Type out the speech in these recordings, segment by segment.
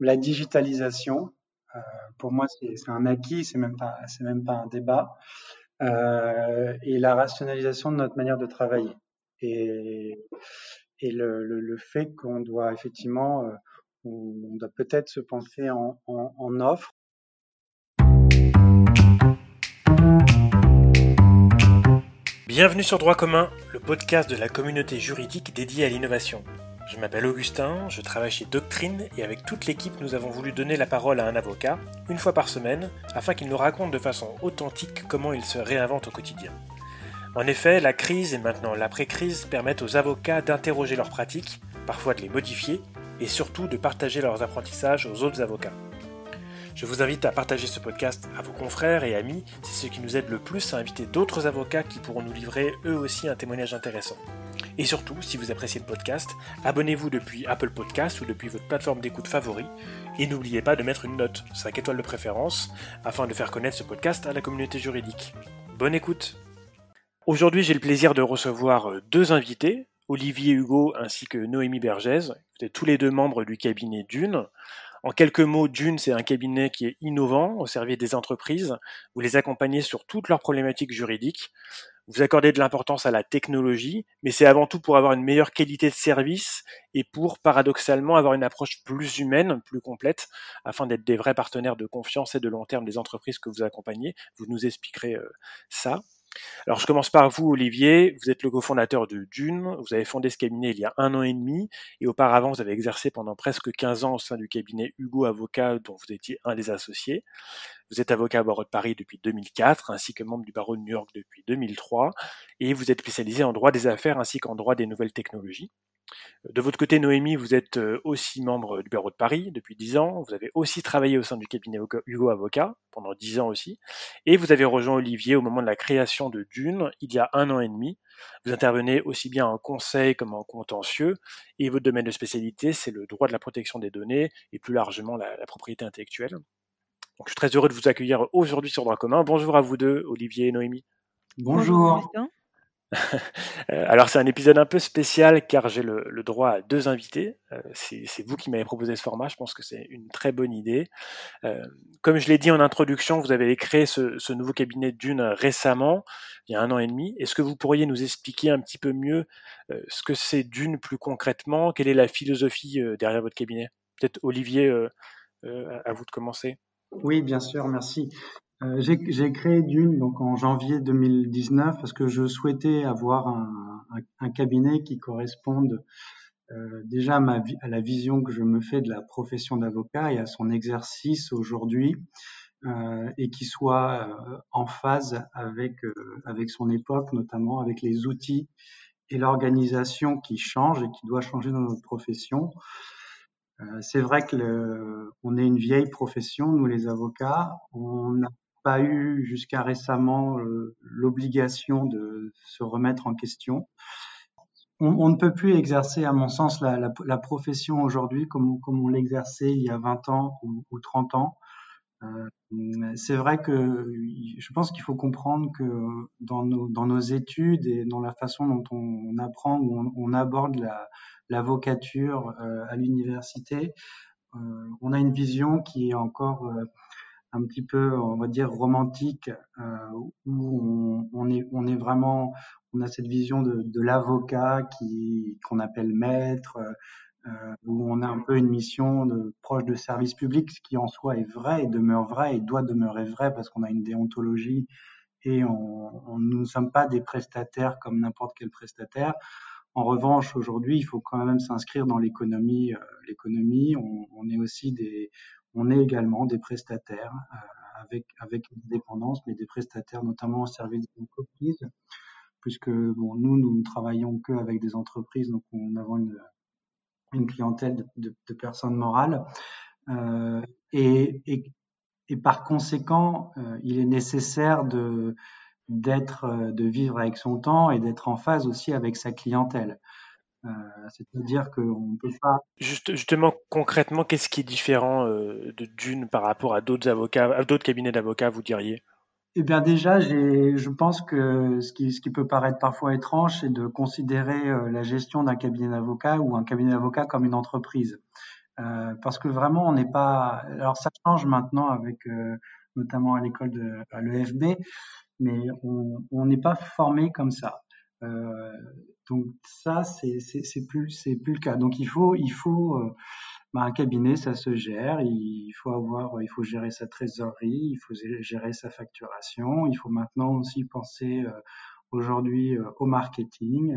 la digitalisation. Euh, pour moi, c'est un acquis, c'est même pas, même pas un débat. Euh, et la rationalisation de notre manière de travailler. Et, le, fait qu'on doit effectivement, euh, on, doit peut-être se penser en, en, en offre. Bienvenue sur Droit commun, le podcast de la communauté juridique dédiée à l'innovation. Je m'appelle Augustin, je travaille chez Doctrine et avec toute l'équipe nous avons voulu donner la parole à un avocat, une fois par semaine, afin qu'il nous raconte de façon authentique comment il se réinvente au quotidien. En effet, la crise et maintenant l'après-crise permettent aux avocats d'interroger leurs pratiques, parfois de les modifier, et surtout de partager leurs apprentissages aux autres avocats. Je vous invite à partager ce podcast à vos confrères et amis, c'est ce qui nous aide le plus à inviter d'autres avocats qui pourront nous livrer eux aussi un témoignage intéressant. Et surtout, si vous appréciez le podcast, abonnez-vous depuis Apple Podcast ou depuis votre plateforme d'écoute favori. Et n'oubliez pas de mettre une note, 5 étoiles de préférence, afin de faire connaître ce podcast à la communauté juridique. Bonne écoute Aujourd'hui, j'ai le plaisir de recevoir euh, deux invités, Olivier Hugo ainsi que Noémie Bergès. Vous êtes tous les deux membres du cabinet Dune. En quelques mots, Dune, c'est un cabinet qui est innovant au service des entreprises. Vous les accompagnez sur toutes leurs problématiques juridiques. Vous accordez de l'importance à la technologie, mais c'est avant tout pour avoir une meilleure qualité de service et pour, paradoxalement, avoir une approche plus humaine, plus complète, afin d'être des vrais partenaires de confiance et de long terme des entreprises que vous accompagnez. Vous nous expliquerez euh, ça. Alors, je commence par vous, Olivier. Vous êtes le cofondateur de Dune. Vous avez fondé ce cabinet il y a un an et demi. Et auparavant, vous avez exercé pendant presque 15 ans au sein du cabinet Hugo Avocat, dont vous étiez un des associés. Vous êtes avocat à barreau de Paris depuis 2004, ainsi que membre du barreau de New York depuis 2003. Et vous êtes spécialisé en droit des affaires ainsi qu'en droit des nouvelles technologies. De votre côté, Noémie, vous êtes euh, aussi membre du Bureau de Paris depuis 10 ans. Vous avez aussi travaillé au sein du cabinet Hugo Avocat pendant 10 ans aussi. Et vous avez rejoint Olivier au moment de la création de Dune, il y a un an et demi. Vous intervenez aussi bien en conseil comme en contentieux. Et votre domaine de spécialité, c'est le droit de la protection des données et plus largement la, propriété intellectuelle. Donc, je suis très heureux de vous accueillir aujourd'hui sur Droit commun. Bonjour à vous deux, Olivier et Noémie. Bonjour. Alors c'est un épisode un peu spécial car j'ai le, droit à deux invités. Euh, c'est vous qui m'avez proposé ce format, je pense que c'est une très bonne idée. Euh, comme je l'ai dit en introduction, vous avez créé ce, nouveau cabinet d'une récemment, il y a un an et demi. Est-ce que vous pourriez nous expliquer un petit peu mieux ce que c'est d'une plus concrètement? Quelle est la philosophie derrière votre cabinet? Peut-être Olivier, à vous de commencer. Oui, bien sûr, merci. Euh, j'ai créé Dune donc en janvier 2019 parce que je souhaitais avoir un, un, cabinet qui corresponde euh, déjà à, ma, à, la vision que je me fais de la profession d'avocat et à son exercice aujourd'hui euh, et qui soit euh, en phase avec, euh, avec son époque, notamment avec les outils et l'organisation qui change et qui doit changer dans notre profession. C'est vrai que le, on est une vieille profession, nous les avocats. On a pas eu jusqu'à récemment euh, l'obligation de se remettre en question. On, ne peut plus exercer, à mon sens, la, la, la profession aujourd'hui comme, on l'exerçait il y a 20 ans ou, ou 30 ans. Euh, c'est vrai que je pense qu'il faut comprendre que dans nos, études et dans la façon dont on, apprend ou on, aborde la, l'avocature euh, à l'université, on a une vision qui est encore un petit peu, on va dire, romantique, euh, où on, est, on est vraiment, on a cette vision de, l'avocat qui qu'on appelle maître, euh, où on a un peu une mission de, proche de service public, ce qui en soi est vrai et demeure vrai et doit demeurer vrai parce qu'on a une déontologie et on, nous ne sommes pas des prestataires comme n'importe quel prestataire. En revanche, aujourd'hui, il faut quand même s'inscrire dans l'économie. Euh, l'économie, on, on, est aussi des, on est également des prestataires euh, avec, avec une dépendance, mais des prestataires notamment au service des entreprises, puisque nous, nous ne travaillons qu'avec des entreprises, donc on avons une, clientèle de, personnes morales. Euh, et, par conséquent, euh, il est nécessaire d'être, de vivre avec son temps et d'être en phase aussi avec sa clientèle. Euh, c'est-à-dire qu'on ne peut pas. Juste, justement, concrètement, qu'est-ce qui est différent euh, de Dune par rapport à d'autres avocats, à d'autres cabinets d'avocats, vous diriez? Eh bien déjà, je pense que ce qui, ce qui peut paraître parfois étrange, c'est de considérer euh, la gestion d'un cabinet d'avocats ou un cabinet d'avocats comme une entreprise. parce que vraiment, on n'est pas. Alors, ça change maintenant avec, notamment à l'école de l'EFB, mais on n'est pas formé comme ça. Euh, donc ça, c'est c'est plus c'est plus le cas. Donc il faut il faut euh, bah, un cabinet, ça se gère. Il faut avoir, il faut gérer sa trésorerie, il faut gérer sa facturation. Il faut maintenant aussi penser euh, aujourd'hui au marketing,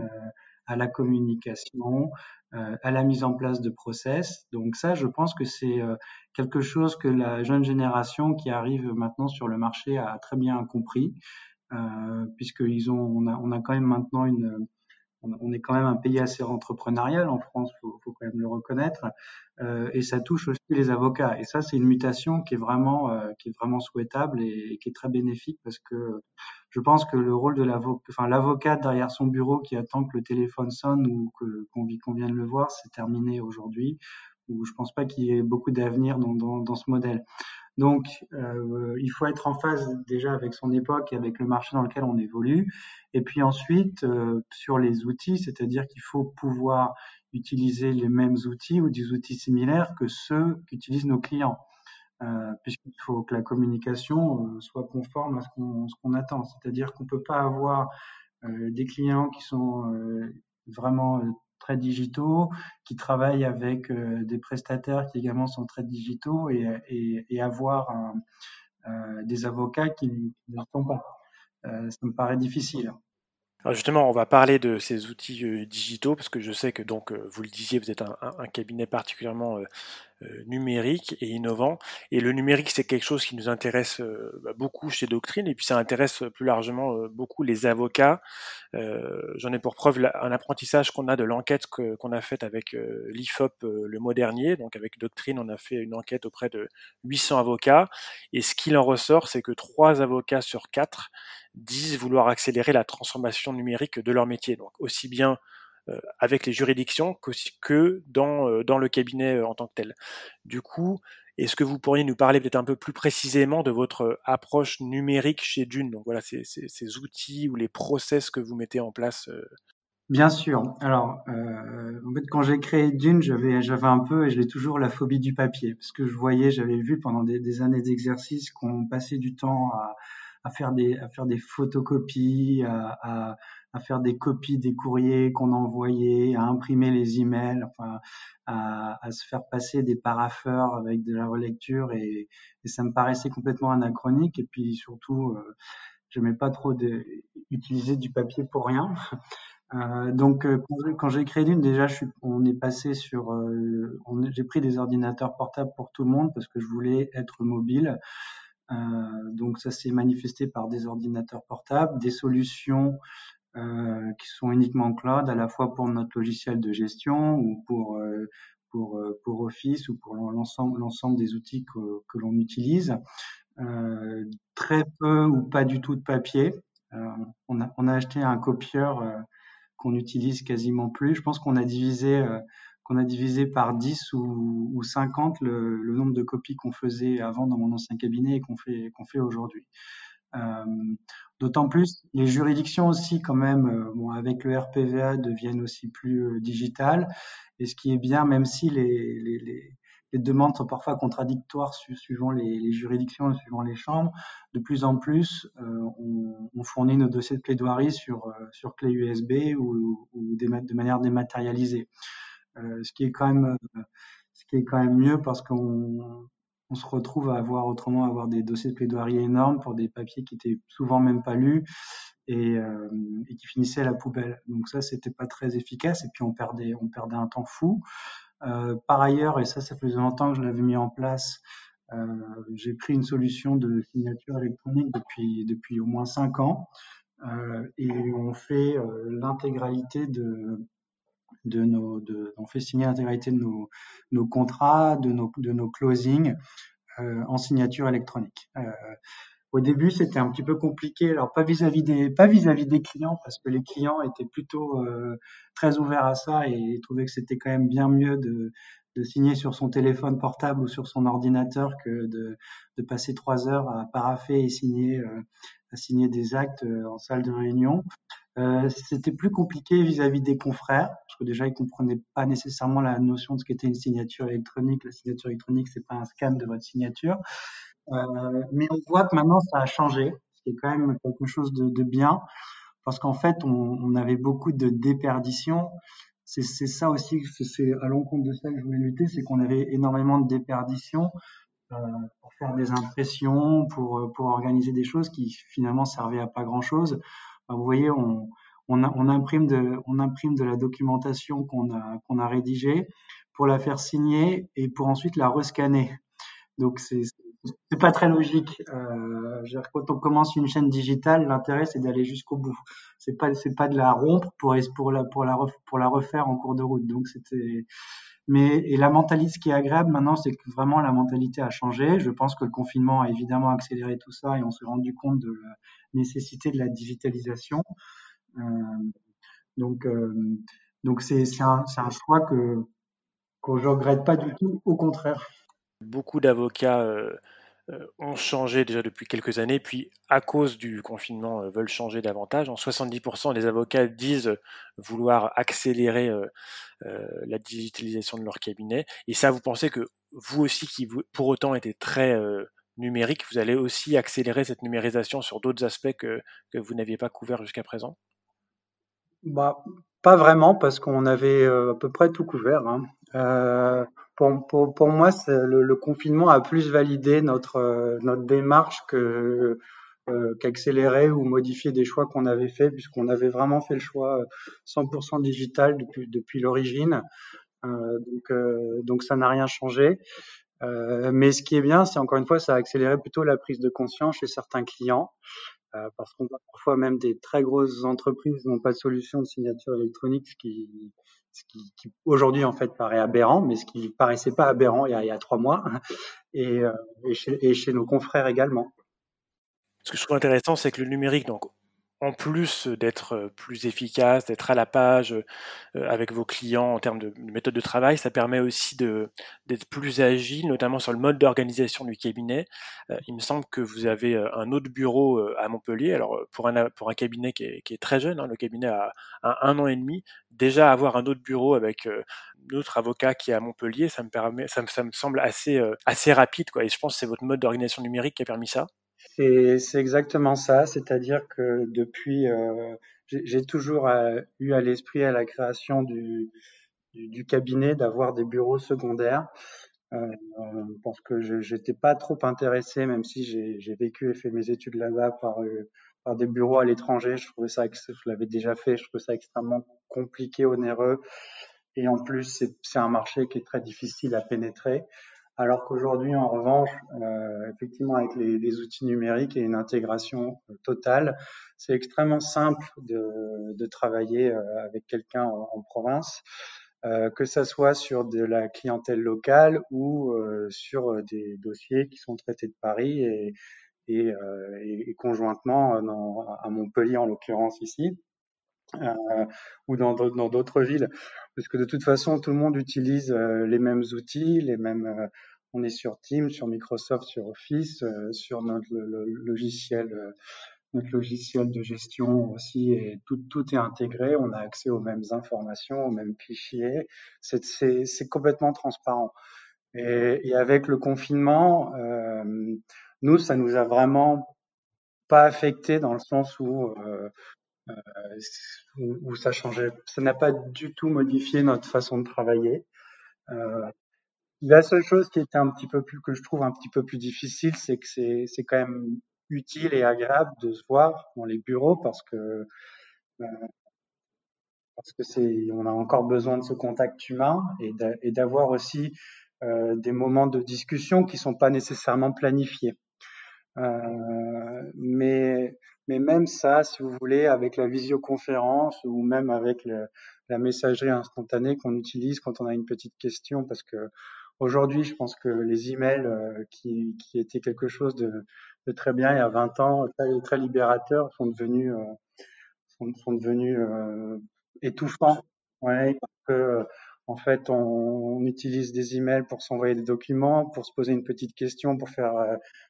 à la communication, à la mise en place de process. Donc ça, je pense que c'est quelque chose que la jeune génération qui arrive maintenant sur le marché a très bien compris. Euh, puisqu'ils ont, on a, on a quand même maintenant une, on est quand même un pays assez entrepreneurial en France, faut, faut quand même le reconnaître, euh, et ça touche aussi les avocats. Et ça, c'est une mutation qui est vraiment, euh, qui est vraiment souhaitable et, qui est très bénéfique parce que je pense que le rôle de l'avocat, enfin l'avocat derrière son bureau qui attend que le téléphone sonne ou que qu'on vienne le voir, c'est terminé aujourd'hui. Ou je pense pas qu'il y ait beaucoup d'avenir dans, dans, dans ce modèle. Donc, euh, il faut être en phase déjà avec son époque et avec le marché dans lequel on évolue. Et puis ensuite, euh, sur les outils, c'est-à-dire qu'il faut pouvoir utiliser les mêmes outils ou des outils similaires que ceux qu'utilisent nos clients. Euh, puisqu'il faut que la communication soit conforme à ce qu'on attend. C'est-à-dire qu'on ne peut pas avoir des clients qui sont vraiment très digitaux, qui travaillent avec euh, des prestataires qui également sont très digitaux et, avoir euh, des avocats qui ne le sont pas. Euh, ça me paraît difficile. Justement, on va parler de ces outils digitaux parce que je sais que donc vous le disiez, vous êtes un, cabinet particulièrement numérique et innovant. Et le numérique, c'est quelque chose qui nous intéresse euh, bah, beaucoup chez Doctrine, et puis ça intéresse plus largement euh, beaucoup les avocats. J'en ai pour preuve un apprentissage qu'on a de l'enquête qu'on a faite avec l'IFOP le mois dernier. Donc avec Doctrine, on a fait une enquête auprès de 800 avocats, et ce qu'il en ressort, c'est que trois avocats sur quatre disent vouloir accélérer la transformation numérique de leur métier. Donc aussi bien euh, avec les juridictions que dans, euh, dans le cabinet euh, en tant que tel. Du coup, est-ce que vous pourriez nous parler peut-être un peu plus précisément de votre approche numérique chez Dune? Donc voilà, ces, ces, outils ou les process que vous mettez en place. Bien sûr. Alors, euh, en fait, quand j'ai créé Dune, j'avais, j'avais un peu, et je l'ai toujours, la phobie du papier, parce que je voyais, j'avais vu pendant des, années d'exercice qu'on passait du temps à, à faire des, à faire des photocopies, à à faire des copies des courriers qu'on envoyait, à imprimer les emails, enfin, à, se faire passer des parapheurs avec de la relecture et, ça me paraissait complètement anachronique et puis surtout, euh, j'aimais pas trop de, utiliser du papier pour rien. Euh, donc, euh, quand j'ai créé Dune, déjà, on est passé sur, euh, j'ai pris des ordinateurs portables pour tout le monde parce que je voulais être mobile. Donc, ça s'est manifesté par des ordinateurs portables, des solutions euh, qui sont uniquement cloud, à la fois pour notre logiciel de gestion ou pour euh, pour, euh, pour Office ou pour l'ensemble l'ensemble des outils que, que l'on utilise. Euh, très peu ou pas du tout de papier. Euh, on, a, on a acheté un copieur qu'on utilise quasiment plus. Je pense qu'on a divisé qu'on a divisé par 10 ou, ou 50 le, le, nombre de copies qu'on faisait avant dans mon ancien cabinet et qu'on fait qu'on fait aujourd'hui. Euh, D'autant plus, les juridictions aussi, quand même, euh, bon, avec le RPVA, deviennent aussi plus euh, digitales. Et ce qui est bien, même si les, les, les, les demandes sont parfois contradictoires suivant les, juridictions et suivant les chambres, de plus en plus, on, fournit nos dossiers de plaidoirie sur, sur clé USB ou, ou de manière dématérialisée. Ce qui est quand même, ce qui est quand même mieux parce qu'on on se retrouve à avoir autrement avoir des dossiers de plaidoirie énormes pour des papiers qui étaient souvent même pas lus et, euh, qui finissaient à la poubelle. Donc ça, c'était pas très efficace et puis on perdait, un temps fou. Euh, par ailleurs, et ça, ça faisait longtemps que je l'avais mis en place, euh, j'ai pris une solution de signature électronique depuis depuis au moins cinq ans et on fait l'intégralité de de nos, de, on fait signer l'intégralité de nos, nos contrats, de nos, de nos closings euh, en signature électronique. Euh, au début, c'était un petit peu compliqué. Alors pas vis-à-vis des pas vis-à-vis des clients parce que les clients étaient plutôt euh, très ouverts à ça et trouvaient que c'était quand même bien mieux de de signer sur son téléphone portable ou sur son ordinateur que de, de passer trois heures à paraffer et signer, à signer des actes en salle de réunion. Euh, c'était plus compliqué vis-à-vis des confrères, parce que déjà ils comprenaient pas nécessairement la notion de ce qu'était une signature électronique. La signature électronique, c'est pas un scan de votre signature. Euh, mais on voit que maintenant ça a changé, ce qui est quand même quelque chose de, de bien, parce qu'en fait on, on, avait beaucoup de déperditions. C'est ça aussi, c'est à l'encontre de ça que je voulais lutter, c'est qu'on avait énormément de déperditions euh, pour faire des impressions, pour, pour organiser des choses qui finalement servaient à pas vous voyez, on, imprime de, la documentation qu'on a, rédigée pour la faire signer et pour ensuite la rescanner. Donc c'est pas très logique. Euh, quand on commence une chaîne digitale, l'intérêt c'est d'aller jusqu'au bout. C'est pas pas de la rompre pour la refaire en cours de route. Donc c'était mais et la mentalité, ce qui est agréable maintenant, c'est que vraiment la mentalité a changé. Je pense que le confinement a évidemment accéléré tout ça et on s'est rendu compte de nécessité de la digitalisation. Euh, donc, euh, donc c'est un, un choix que que je regrette pas du tout, au contraire. Beaucoup d'avocats euh, ont changé déjà depuis quelques années, puis à cause du confinement veulent changer davantage. En 70% des avocats disent vouloir accélérer la digitalisation de leur cabinet. Et ça, vous pensez que vous aussi, qui pour autant était très numérique, vous allez aussi accélérer cette numérisation sur d'autres aspects que, vous n'aviez pas couverts jusqu'à présent? Bah, Pas vraiment, parce qu'on avait à peu près tout couvert. Hein. Euh, pour, moi, le, confinement a plus validé notre, euh, notre démarche euh, qu'accélérer ou modifier des choix qu'on avait fait, puisqu'on avait vraiment fait le choix 100% digital depuis, depuis l'origine. Euh, donc, euh, donc ça n'a rien changé. Euh, mais ce qui est bien, c'est encore une fois, ça a accéléré plutôt la prise de conscience chez certains clients. Euh, parce qu'on voit parfois même des très grosses entreprises n'ont pas de solution de signature électronique, ce qui, ce qui, aujourd'hui en fait paraît aberrant, mais ce qui paraissait pas aberrant il y a, il y a trois mois, et, euh, et, chez, et, chez, nos confrères également. Ce que je trouve intéressant, c'est que le numérique, donc en plus d'être plus efficace, d'être à la page avec vos clients en termes de, méthode de travail, ça permet aussi d'être plus agile, notamment sur le mode d'organisation du cabinet. il me semble que vous avez un autre bureau à Montpellier. Alors pour un, cabinet qui est, très jeune, hein, le cabinet a, un an et demi, déjà avoir un autre bureau avec d'autres avocat qui est à Montpellier, ça me semble assez, assez rapide, quoi. Et je pense que c'est votre mode d'organisation numérique qui a permis ça. C'est exactement ça, c'est-à-dire que depuis, euh, j'ai toujours euh, eu à l'esprit à la création du, cabinet d'avoir des bureaux secondaires. Euh, parce que je n'étais pas trop intéressé, même si j'ai vécu et fait mes études là-bas par, euh, par des bureaux à l'étranger. Je trouvais ça, je l'avais déjà fait, je trouvais ça extrêmement compliqué, onéreux. Et en plus, c'est un marché qui est très difficile à pénétrer. Alors qu'aujourd'hui, en revanche, euh, effectivement, avec les, les, outils numériques et une intégration euh, totale, c'est extrêmement simple de, de travailler euh, avec quelqu'un en, en, province, euh, que ça soit sur de la clientèle locale ou euh, sur des dossiers qui sont traités de Paris et, et, et conjointement dans, à Montpellier en l'occurrence ici. Euh, ou dans d'autres villes, parce que de toute façon, tout le monde utilise euh, les mêmes outils, les mêmes. Euh, on est sur Teams, sur Microsoft, sur Office, sur notre logiciel, notre logiciel de gestion aussi, et tout, tout est intégré. On a accès aux mêmes informations, aux mêmes fichiers. C'est complètement transparent. Et, et, avec le confinement, nous, ça nous a vraiment pas affecté dans le sens où euh, où, où, ça changeait. Ça n'a pas du tout modifié notre façon de travailler. Euh, la seule chose qui était un petit peu plus que je trouve un petit peu plus difficile, c'est que c'est c'est quand même utile et agréable de se voir dans les bureaux parce que euh, parce que c'est on a encore besoin de ce contact humain et d'avoir aussi euh, des moments de discussion qui sont pas nécessairement planifiés. Euh, mais mais même ça, si vous voulez, avec la visioconférence ou même avec la messagerie instantanée qu'on utilise quand on a une petite question, parce que aujourd'hui, je pense que les emails euh, qui, qui étaient quelque chose de, de, très bien il y a 20 ans, très, très libérateurs, sont devenus, euh, sont, sont, devenus euh, étouffants. Ouais, parce que en fait, on, utilise des emails pour s'envoyer des documents, pour se poser une petite question, pour faire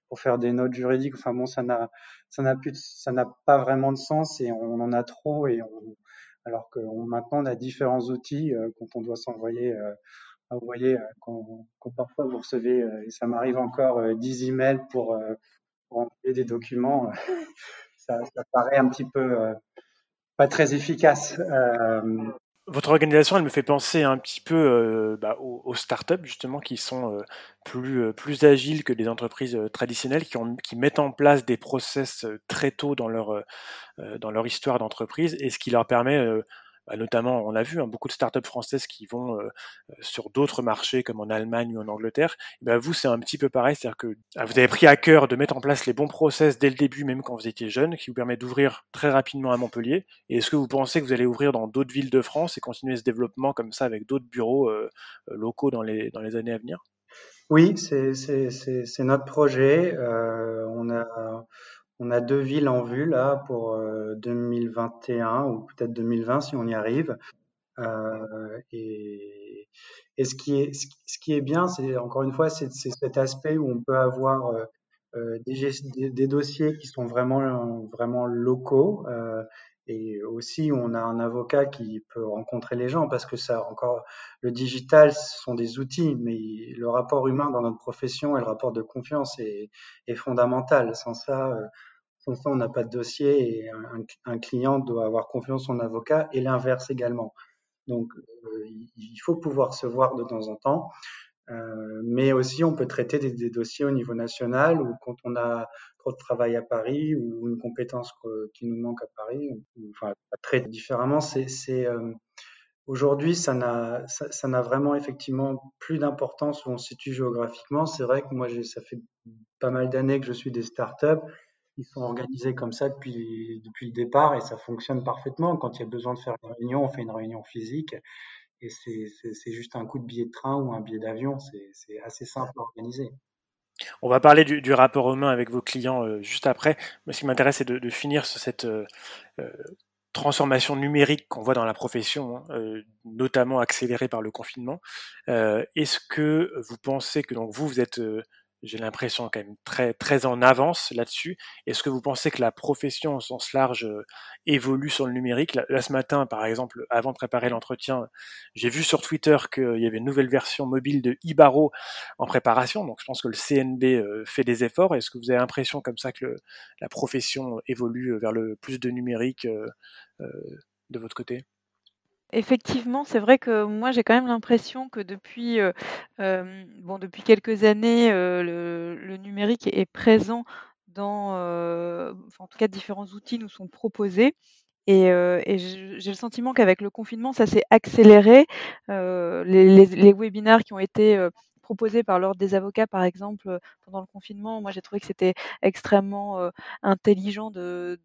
pour faire des notes juridiques. Enfin bon, ça n'a ça n'a pas vraiment de sens et on en a trop et on, alors que maintenant on a différents outils quand on doit s'envoyer envoyer quand, quand, parfois vous recevez et ça m'arrive encore 10 emails pour, envoyer des documents ça, ça, paraît un petit peu pas très efficace. Euh, votre organisation, elle me fait penser un petit peu euh, bah, aux, startups justement qui sont euh, plus, plus agiles que les entreprises traditionnelles, qui, qui mettent en place des process très tôt dans leur, dans leur histoire d'entreprise et ce qui leur permet notamment, on a vu hein, beaucoup de startups françaises qui vont sur d'autres marchés comme en Allemagne ou en Angleterre. Ben, vous, c'est un petit peu pareil, c'est-à-dire que ah, vous avez pris à cœur de mettre en place les bons process dès le début, même quand vous étiez jeune, qui vous permet d'ouvrir très rapidement à Montpellier. Et est-ce que vous pensez que vous allez ouvrir dans d'autres villes de France et continuer ce développement comme ça avec d'autres bureaux locaux dans les, dans les années à venir? Oui, c'est notre projet. on a on a deux villes en vue là pour 2021 euh, ou peut-être 2020 si on y arrive. Euh, et, ce qui est ce qui est bien, c'est encore une fois, c'est cet aspect où on peut avoir euh, des, des, dossiers qui sont vraiment vraiment locaux. et aussi, on a un avocat qui peut rencontrer les gens parce que ça, encore, le digital, ce sont des outils, mais le rapport humain dans notre profession et le rapport de confiance est, est fondamental. Sans ça, sans ça, on n'a pas de dossier et un, client doit avoir confiance en son avocat et l'inverse également. Donc, euh, il faut pouvoir se voir de temps en temps, euh, mais aussi on peut traiter des, dossiers au niveau national ou quand on a trop de travail à Paris ou une compétence qui nous manque à Paris, enfin, traiter différemment. Euh, Aujourd'hui, ça, n'a vraiment effectivement plus d'importance où on se situe géographiquement. C'est vrai que moi, ça fait pas mal d'années que je suis des startups ils sont organisés comme ça depuis, le départ et ça fonctionne parfaitement. Quand il y a besoin de faire une réunion, on fait une réunion physique et c'est juste un coup de billet de train ou un billet d'avion. C'est assez simple à organiser. On va parler du, rapport humain avec vos clients euh, juste après. Mais ce qui m'intéresse, c'est de, finir sur cette euh, euh, transformation numérique qu'on voit dans la profession, hein, notamment accélérée par le confinement. Est-ce que vous pensez que donc vous, vous êtes j'ai l'impression quand même très, très en avance là-dessus. Est-ce que vous pensez que la profession au sens large euh, évolue sur le numérique? Là, ce matin, par exemple, avant de préparer l'entretien, j'ai vu sur Twitter qu'il y avait une nouvelle version mobile de Ibaro en préparation. Donc je pense que le CNB euh, fait des efforts. Est-ce que vous avez l'impression comme ça que la profession évolue vers le plus de numérique euh, de votre côté? Effectivement, c'est vrai que moi j'ai quand même l'impression que depuis, euh, bon, depuis quelques années, euh, le numérique est présent dans, euh, en tout cas différents outils nous sont proposés et j'ai le sentiment qu'avec le confinement ça s'est accéléré. les les webinaires qui ont été, proposés par l'ordre des avocats par exemple, pendant le confinement, moi j'ai trouvé que c'était extrêmement, intelligent de,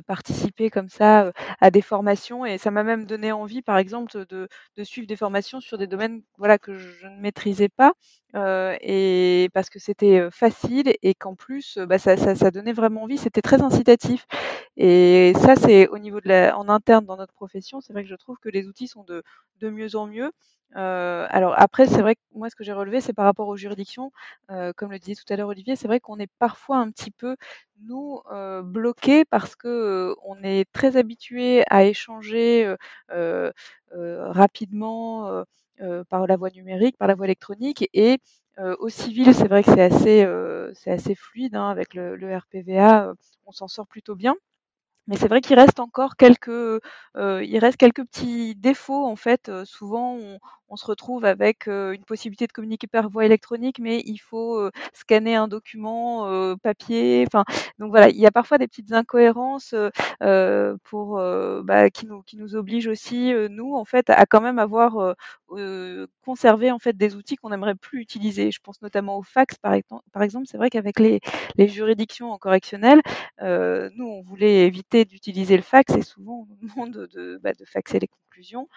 participer comme ça à des formations et ça m'a même donné envie, par exemple, de, suivre des formations sur des domaines voilà que je ne maîtrisais pas et parce que c'était facile et qu'en plus bah, ça, ça, donnait vraiment envie, c'était très incitatif et ça c'est au niveau de la, en interne dans notre profession, c'est vrai que je trouve que les outils sont de, de mieux en mieux. alors après, c'est vrai que moi, ce que j'ai relevé, c'est par rapport aux juridictions. comme le disait tout à l'heure Olivier, c'est vrai qu'on est parfois un petit peu nous bloqués parce que on est très habitué à échanger rapidement par la voie numérique, par la voie électronique et au civil, c'est vrai que c'est assez, fluide hein, avec le, RPVA, on s'en sort plutôt bien. Mais c'est vrai qu'il reste encore quelques, euh, quelques petits défauts en fait. Euh, souvent, on, on, se retrouve avec une possibilité de communiquer par voie électronique, mais il faut scanner un document papier. Enfin, donc voilà, il y a parfois des petites incohérences pour bah, qui nous qui nous obligent aussi nous en fait à quand même avoir conservé en fait des outils qu'on n'aimerait plus utiliser. Je pense notamment au fax par, par exemple. C'est vrai qu'avec les, les juridictions en correctionnel, nous on voulait éviter d'utiliser le fax et souvent on nous demande de, bah, de faxer les conclusions.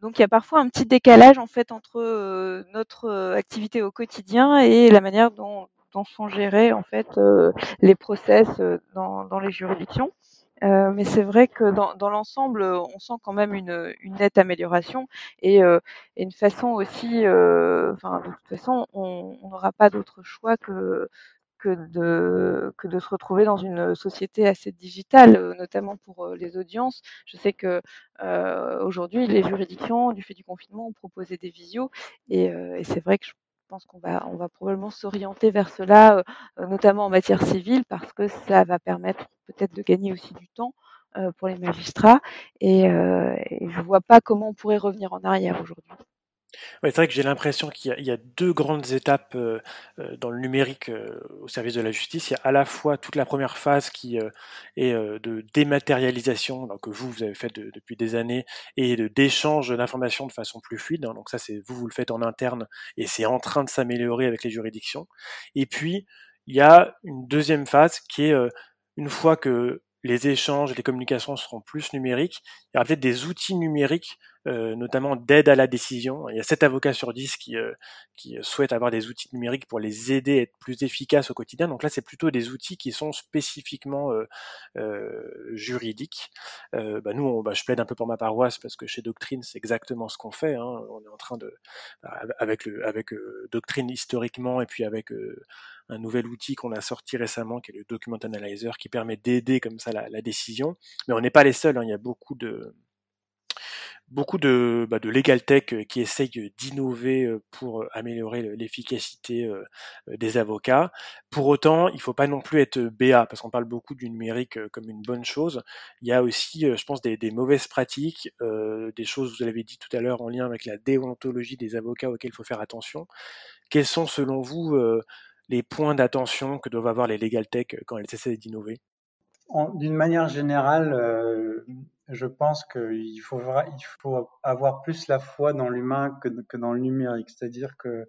Donc il y a parfois un petit décalage en fait entre euh, notre euh, activité au quotidien et la manière dont, dont sont gérés en fait euh, les process dans, dans, les juridictions. Euh, mais c'est vrai que dans, dans l'ensemble, on sent quand même une, une nette amélioration et, euh, et une façon aussi, euh, enfin, de toute façon, on n'aura pas d'autre choix que, que, de, se retrouver dans une société assez digitale, euh, notamment pour euh, les audiences. Je sais que euh, aujourd'hui, les juridictions, du fait du confinement, ont proposé des visios et, euh, c'est vrai que je pense qu'on va, on va probablement s'orienter vers cela, notamment en matière civile, parce que ça va permettre peut-être de gagner aussi du temps pour les magistrats. Et je ne vois pas comment on pourrait revenir en arrière aujourd'hui. C'est vrai que j'ai l'impression qu'il y, a deux grandes étapes euh, euh, dans le numérique euh, au service de la justice. Il y a à la fois toute la première phase qui est de dématérialisation, donc, que vous, vous avez fait de, depuis des années, et d'échange d'informations de façon plus fluide. Hein, donc ça, c'est vous, vous le faites en interne, et c'est en train de s'améliorer avec les juridictions. Et puis, il y a une deuxième phase qui est une fois que les échanges, les communications seront plus numériques, il y aura peut-être des outils numériques, notamment d'aide à la décision. Il y a 7 avocats sur 10 qui, euh, qui souhaitent avoir des outils numériques pour les aider à être plus efficaces au quotidien. Donc là, c'est plutôt des outils qui sont spécifiquement euh, euh juridiques. Euh, bah nous, on, bah, je plaide un peu pour ma paroisse parce que chez Doctrine, c'est exactement ce qu'on fait. Hein. On est en train de, bah, avec, le, avec euh, Doctrine historiquement et puis avec un nouvel outil qu'on a sorti récemment, qui est le Document Analyzer, qui permet d'aider comme ça la, la, décision. Mais on n'est pas les seuls, hein, il y a beaucoup de beaucoup de, bah, legal tech qui essayent d'innover pour améliorer l'efficacité des avocats. Pour autant, il ne faut pas non plus être BA, parce qu'on parle beaucoup du numérique comme une bonne chose. Il y a aussi, je pense, des, mauvaises pratiques, euh, des choses, vous l'avez dit tout à l'heure, en lien avec la déontologie des avocats auxquelles il faut faire attention. Quels sont, selon vous, euh, les points d'attention que doivent avoir les legal tech quand elles essaient d'innover? D'une manière générale, euh, je pense qu'il faut, il faut avoir plus la foi dans l'humain que, que, dans le numérique. C'est-à-dire que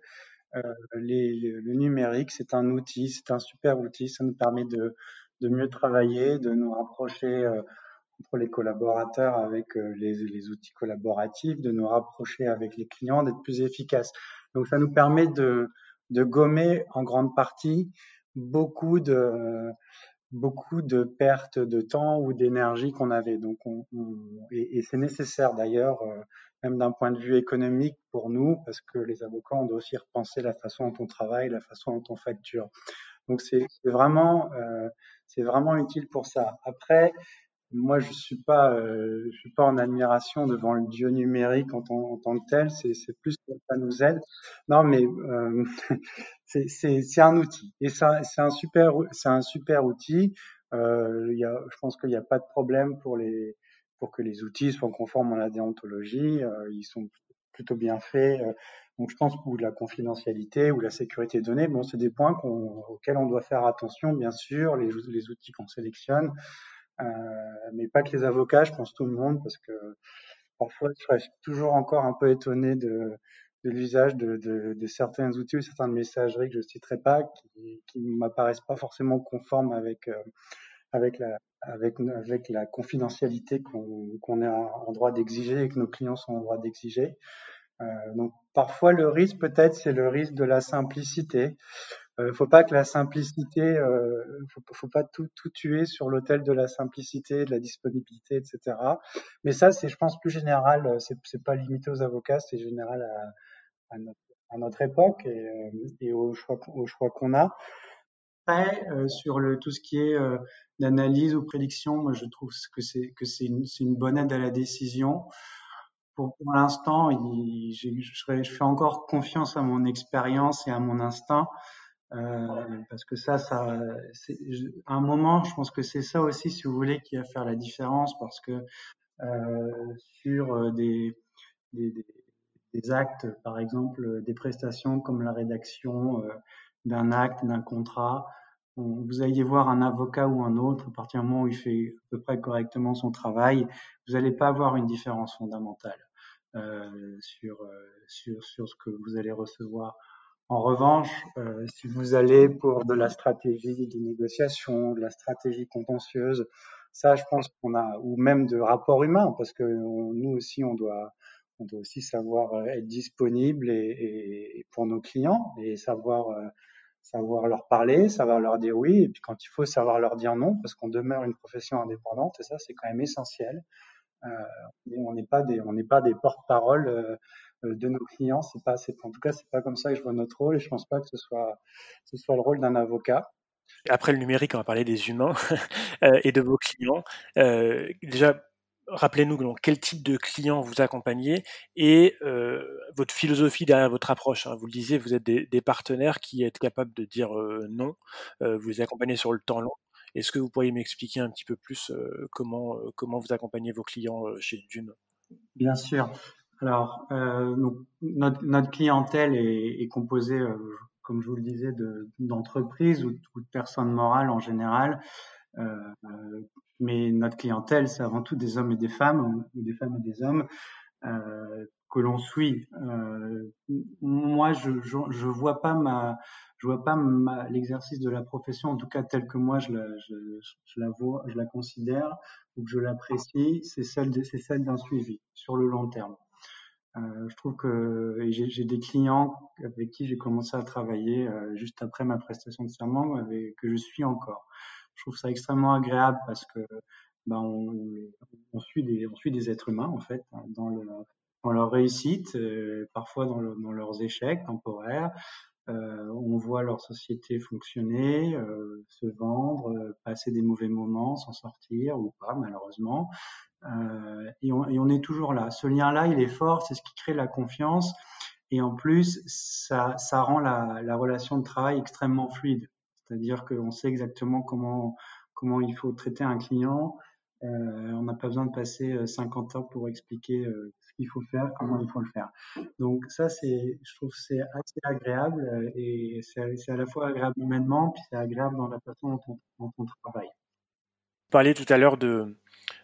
euh, les, le numérique, c'est un outil, c'est un super outil, ça nous permet de, de mieux travailler, de nous rapprocher euh, entre les collaborateurs avec euh, les, les, outils collaboratifs, de nous rapprocher avec les clients, d'être plus efficaces. Donc ça nous permet de, de gommer en grande partie beaucoup de beaucoup de pertes de temps ou d'énergie qu'on avait. Donc, on, on, et, c'est nécessaire d'ailleurs, euh, même d'un point de vue économique pour nous, parce que les avocats, on doit aussi repenser la façon dont on travaille, la façon dont on facture. Donc, c'est vraiment, euh, c'est vraiment utile pour ça. Après, moi, je suis pas, euh, je suis pas en admiration devant le dieu numérique en, en tant que tel. C'est plus que ça nous aide. Non, mais euh, c'est un outil et c'est un super, c'est un super outil. Euh, y a, je pense qu'il n'y a pas de problème pour les, pour que les outils soient conformes à la déontologie. Euh, ils sont plutôt bien faits. Euh, donc, je pense que la confidentialité ou la sécurité des données, bon, c'est des points qu auxquels on doit faire attention, bien sûr, les, les outils qu'on sélectionne. Euh, mais pas que les avocats, je pense tout le monde, parce que parfois je serais toujours encore un peu étonné de, de l'usage de, de, de, certains outils ou certaines messageries que je citerai pas, qui, qui ne m'apparaissent pas forcément conformes avec, euh, avec, la, avec, avec la confidentialité qu'on qu est en droit d'exiger et que nos clients sont en droit d'exiger. Euh, donc parfois le risque peut-être c'est le risque de la simplicité. Euh, faut pas que la simplicité, euh, faut, faut pas tout, tout tuer sur l'autel de la simplicité, de la disponibilité, etc. Mais ça, c'est, je pense, plus général. Euh, c'est, c'est pas limité aux avocats, c'est général à, à, notre, époque et, et au choix, au choix qu'on a. Après, euh, sur le tout ce qui est euh, d'analyse ou prédiction, moi, je trouve que c'est que c'est une, c'est une bonne aide à la décision. Pour, pour l'instant, je, je, je fais encore confiance à mon expérience et à mon instinct. Euh, parce que ça, ça, c'est, à un moment, je pense que c'est ça aussi, si vous voulez, qui va faire la différence, parce que euh, sur des, des, des, actes, par exemple, des prestations comme la rédaction euh, d'un acte, d'un contrat, on, vous alliez voir un avocat ou un autre, à partir du moment où il fait à peu près correctement son travail, vous n'allez pas avoir une différence fondamentale euh, sur, sur, sur ce que vous allez recevoir en revanche, euh, si vous allez pour de la stratégie de négociation, de la stratégie contentieuse, ça, je pense qu'on a, ou même de rapport humain, parce que nous aussi, on doit, on doit aussi savoir euh, être disponible et, et, pour nos clients et savoir, euh, savoir leur parler, savoir leur dire oui, et puis quand il faut savoir leur dire non, parce qu'on demeure une profession indépendante, et ça c'est quand même essentiel. Euh, on n'est pas des, on n'est pas des porte-parole euh, de nos clients. C'est pas, c'est, en tout cas, c'est pas comme ça que je vois notre rôle, et je pense pas que ce soit, ce soit le rôle d'un avocat. Après le numérique, on va parler des humains euh, et de vos clients. Euh, déjà, rappelez-nous donc quel type de client vous accompagnez et euh, votre philosophie derrière votre approche. Hein. Vous le disiez, vous êtes des, partenaires qui êtes capables de dire non. vous les accompagnez sur le temps long. Est-ce que vous pourriez m'expliquer un petit peu plus comment, comment vous accompagnez vos clients chez Dune? Bien sûr. Alors, notre, clientèle est, composée, comme je vous le disais, d'entreprises ou, ou, de personnes morales en général. mais notre clientèle, c'est avant tout des hommes et des femmes, ou des femmes et des hommes, que l'on suit. moi, je, je, vois pas ma, je vois pas l'exercice de la profession, en tout cas tel que moi je la, je, je la vois, je la considère ou que je l'apprécie, c'est celle, c'est celle d'un suivi sur le long terme. Euh, je trouve que j'ai des clients avec qui j'ai commencé à travailler euh, juste après ma prestation de serment, avec, que je suis encore. Je trouve ça extrêmement agréable parce que ben, on, suit des, êtres humains en fait hein, dans, le, dans leur réussite, euh, parfois dans, leurs échecs temporaires, euh, on voit leur société fonctionner, euh, se vendre, euh, passer des mauvais moments, s'en sortir ou pas malheureusement. Et on, est toujours là. Ce lien-là, il est fort, c'est ce qui crée la confiance. Et en plus, ça, rend la, la, relation de travail extrêmement fluide. C'est-à-dire qu'on sait exactement comment, il faut traiter un client. On n'a pas besoin de passer 50 heures pour expliquer euh, il faut faire, comment il faut le faire. Donc ça, c'est, je trouve, c'est assez agréable euh, et c'est à la fois agréable humainement, puis c'est agréable dans la façon dont on, travaille. Vous parliez tout à l'heure de,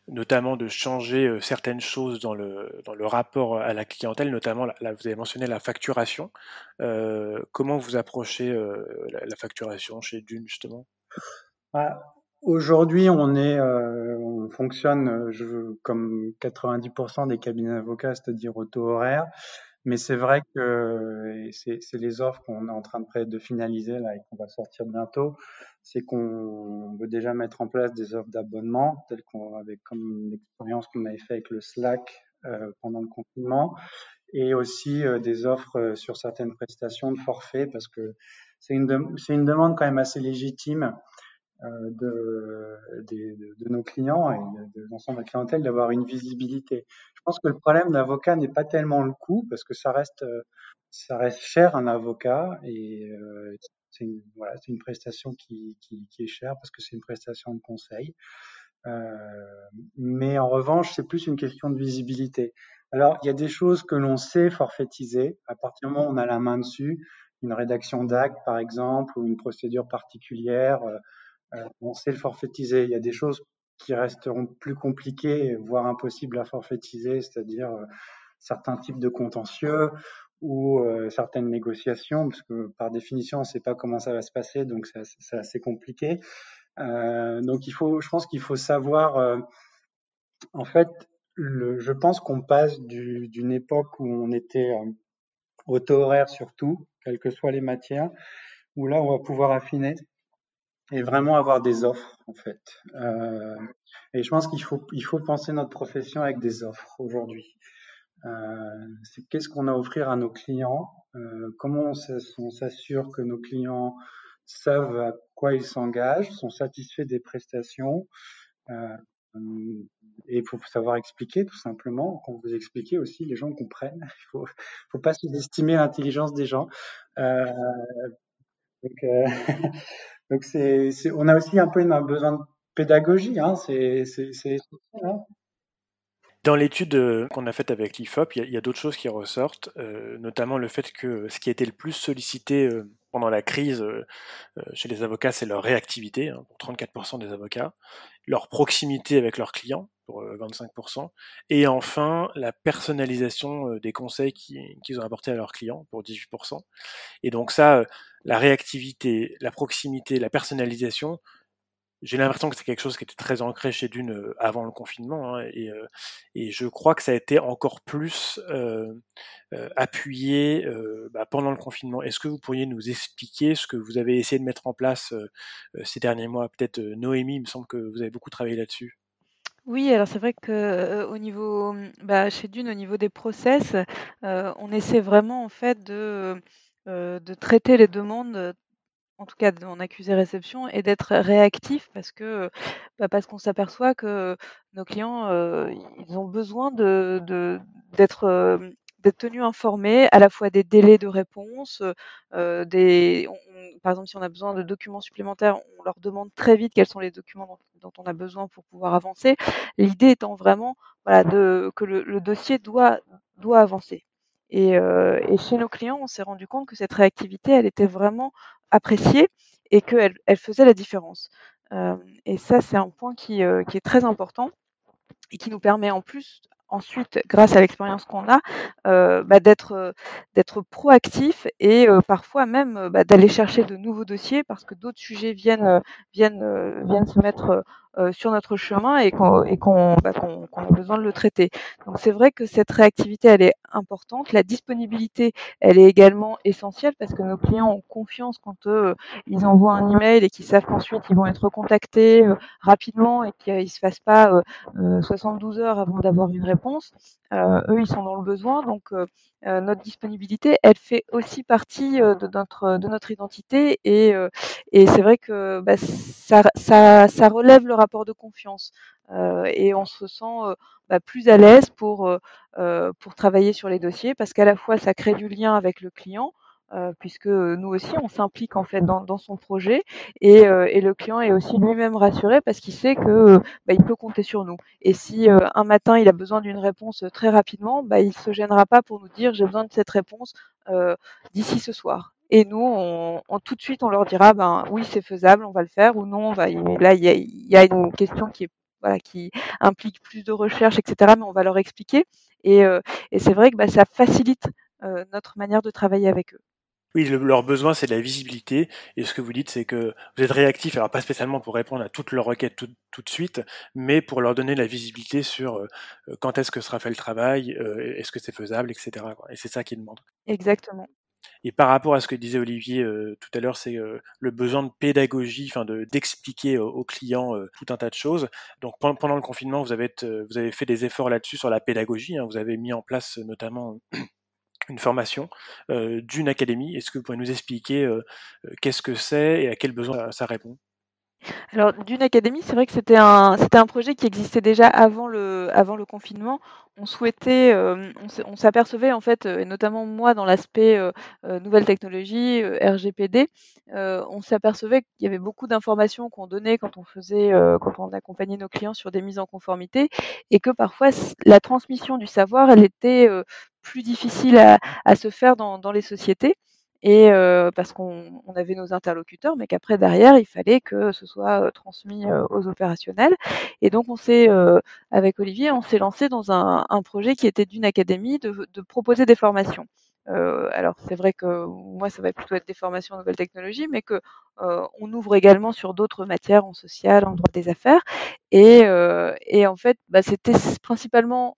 notamment de changer euh, certaines choses dans le, dans le rapport à la clientèle, notamment, là, vous avez mentionné la facturation. Euh, comment vous approchez la, facturation chez Dune, justement? Bah, Aujourd'hui, on est, euh, on fonctionne euh, je, comme 90% des cabinets d'avocats, c'est-à-dire au taux horaire. Mais c'est vrai que c'est les offres qu'on est en train de, de finaliser là et qu'on va sortir bientôt. C'est qu'on veut déjà mettre en place des offres d'abonnement, telles qu'on avec comme l'expérience qu'on avait fait avec le Slack euh, pendant le confinement, et aussi euh, des offres euh, sur certaines prestations de forfait, parce que c'est une, c'est une demande quand même assez légitime de, de, de, nos clients et de, l'ensemble de la clientèle d'avoir une visibilité. Je pense que le problème d'avocat n'est pas tellement le coût parce que ça reste ça reste cher un avocat et euh, c'est une, voilà, une prestation qui, qui, qui, est chère parce que c'est une prestation de conseil. Euh, mais en revanche, c'est plus une question de visibilité. Alors, il y a des choses que l'on sait forfaitiser à partir du moment où on a la main dessus, une rédaction d'acte par exemple ou une procédure particulière. Euh, euh, on sait le forfaitiser. Il y a des choses qui resteront plus compliquées, voire impossibles à forfaitiser, c'est-à-dire euh, certains types de contentieux ou euh, certaines négociations, parce que par définition, on ne sait pas comment ça va se passer, donc c'est assez compliqué. donc il faut, je pense qu'il faut savoir, en fait, je pense qu'on passe d'une époque où on était auto-horaire surtout, quelles que soient les matières, où là, on va pouvoir affiner et vraiment avoir des offres en fait. Euh, et je pense qu'il faut il faut penser notre profession avec des offres aujourd'hui. Euh, qu'est-ce qu'on a à offrir à nos clients, euh, comment on s'assure que nos clients savent à quoi ils s'engagent, sont satisfaits des prestations. Euh, et il faut savoir expliquer tout simplement. Quand vous expliquez aussi, les gens comprennent. Il faut, faut pas sous-estimer l'intelligence des gens. Euh, donc, euh, Donc c'est, on a aussi un peu un besoin de pédagogie. Hein, c'est, hein. Dans l'étude euh, qu'on a faite avec l'IFOP, il y a, d'autres choses qui ressortent, euh, notamment le fait que ce qui a été le plus sollicité euh, pendant la crise chez les avocats, c'est leur réactivité, hein, pour 34% des avocats, leur proximité avec leurs clients, pour 25%, et enfin la personnalisation des conseils qu'ils ont apportés à leurs clients, pour 18%. Et donc ça, la réactivité, la proximité, la personnalisation, j'ai l'impression que c'est quelque chose qui était très ancré chez Dune avant le confinement, hein, et, et, je crois que ça a été encore plus appuyé bah, pendant le confinement. Est-ce que vous pourriez nous expliquer ce que vous avez essayé de mettre en place ces derniers mois? Peut-être Noémie, il me semble que vous avez beaucoup travaillé là-dessus. Oui, alors c'est vrai que au niveau, mmh, bah, chez Dune, au niveau des process, on essaie vraiment en fait de traiter les demandes, en tout cas en accusé-réception et d'être réactif parce que, bah, parce qu'on s'aperçoit que nos clients, ils ont besoin de d'être, d'être tenus informés à la fois des délais de réponse, des par exemple, si on a besoin de documents supplémentaires, on leur demande très vite quels sont les documents dont, on a besoin pour pouvoir avancer. L'idée étant vraiment de, que le, dossier doit, doit avancer. Euh, et, chez nos clients, on s'est rendu compte que cette réactivité, elle était vraiment appréciée et qu'elle elle faisait la différence. Euh, et ça, c'est un point qui, euh, qui est très important et qui nous permet en plus ensuite, grâce à l'expérience qu'on a, euh, bah, d'être d'être proactif et parfois même bah, d'aller chercher de nouveaux dossiers parce que d'autres sujets viennent viennent viennent se mettre euh, sur notre chemin et qu'on bah, qu'on a besoin de le traiter. Donc c'est vrai que cette réactivité, elle est importante. La disponibilité, elle est également essentielle parce que nos clients ont confiance quand euh, ils envoient un email et qu'ils savent qu'ensuite ils vont être contactés euh, rapidement et qu'ils ne se fassent pas 72 heures avant d'avoir une réponse. eux, ils sont dans le besoin, donc notre disponibilité, elle fait aussi partie de notre de notre identité et, et c'est vrai que bah, ça, ça, ça relève le rapport de confiance euh, et on se sent euh, bah, plus à l'aise pour, euh, pour travailler sur les dossiers parce qu'à la fois ça crée du lien avec le client, puisque nous aussi on s'implique en fait dans, son projet et, et, le client est aussi lui-même rassuré parce qu'il sait que bah, il peut compter sur nous. Et si un matin il a besoin d'une réponse très rapidement, bah, il se gênera pas pour nous dire j'ai besoin de cette réponse d'ici ce soir. Et nous, on, tout de suite, on leur dira, ben oui, c'est faisable, on va le faire, ou non, va, là, il y a, une question qui, est, voilà, qui implique plus de recherche, etc., mais on va leur expliquer. Et, euh, c'est vrai que bah, ça facilite euh, notre manière de travailler avec eux. Oui, leur besoin, c'est de la visibilité. Et ce que vous dites, c'est que vous êtes réactif, alors pas spécialement pour répondre à toutes leurs requêtes tout, de suite, mais pour leur donner la visibilité sur euh, quand est-ce que sera fait le travail, est-ce que c'est faisable, etc. Et c'est ça qu'ils demandent. Exactement. Et par rapport à ce que disait Olivier euh, tout à l'heure, c'est euh, le besoin de pédagogie, enfin de d'expliquer aux clients euh, tout un tas de choses. Donc pendant le confinement, vous avez vous avez fait des efforts là-dessus sur la pédagogie. Hein. vous avez mis en place notamment une formation d'une académie. Est-ce que vous pouvez nous expliquer qu'est-ce que c'est et à quel besoin ça répond? Alors, Dune Academy, c'est vrai que c'était un, projet qui existait déjà avant le, confinement. Euh, on s'apercevait en fait, euh, et notamment moi dans l'aspect euh, nouvelles technologies, RGPD, on s'apercevait qu'il y avait beaucoup d'informations qu'on donnait quand on faisait, quand on accompagnait nos clients sur des mises en conformité, et que parfois la transmission du savoir, elle était plus difficile à, se faire dans les sociétés et parce qu'on avait nos interlocuteurs, mais qu'après derrière il fallait que ce soit transmis aux opérationnels. Et donc on s'est, avec Olivier, on s'est lancé dans un, un, projet qui était d'une académie de, de, proposer des formations. Euh, alors c'est vrai que moi ça va plutôt être des formations en nouvelles technologies, mais que euh, on ouvre également sur d'autres matières en social, en droit des affaires. Et, euh, et en fait, bah, c'était principalement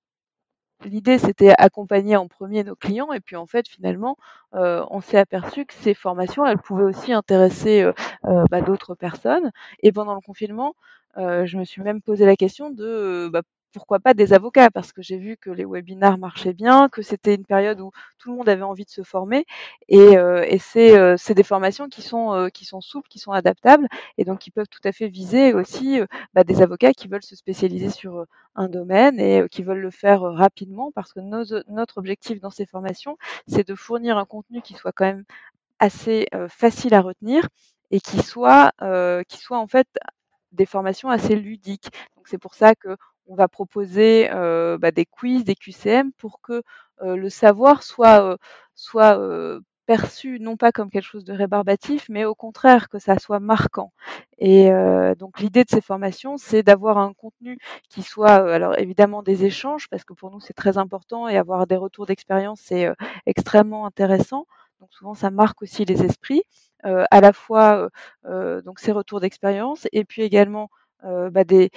l'idée, c'était accompagner en premier nos clients et puis en fait, finalement, euh, on s'est aperçu que ces formations, elles pouvaient aussi intéresser euh, euh, bah, d'autres personnes. Et pendant le confinement, je me suis même posé la question de bah, pourquoi pas des avocats? Parce que j'ai vu que les webinars marchaient bien, que c'était une période où tout le monde avait envie de se former. Et, euh, et c'est, euh, des formations qui sont, euh, qui sont souples, qui sont adaptables, et donc qui peuvent tout à fait viser aussi bah, des avocats qui veulent se spécialiser sur un domaine et qui veulent le faire rapidement, parce que notre objectif dans ces formations, c'est de fournir un contenu qui soit quand même assez facile à retenir et qui soit, qui soit en fait des formations assez ludiques. Donc c'est pour ça que on va proposer euh, bah, des quiz, des QCM pour que euh, le savoir soit, euh, soit perçu non pas comme quelque chose de rébarbatif, mais au contraire que ça soit marquant. Et donc l'idée de ces formations, c'est d'avoir un contenu qui soit, alors évidemment des échanges, parce que pour nous c'est très important et avoir des retours d'expérience c'est extrêmement intéressant, donc souvent ça marque aussi les esprits, à la fois donc ces retours d'expérience et puis également bah, des,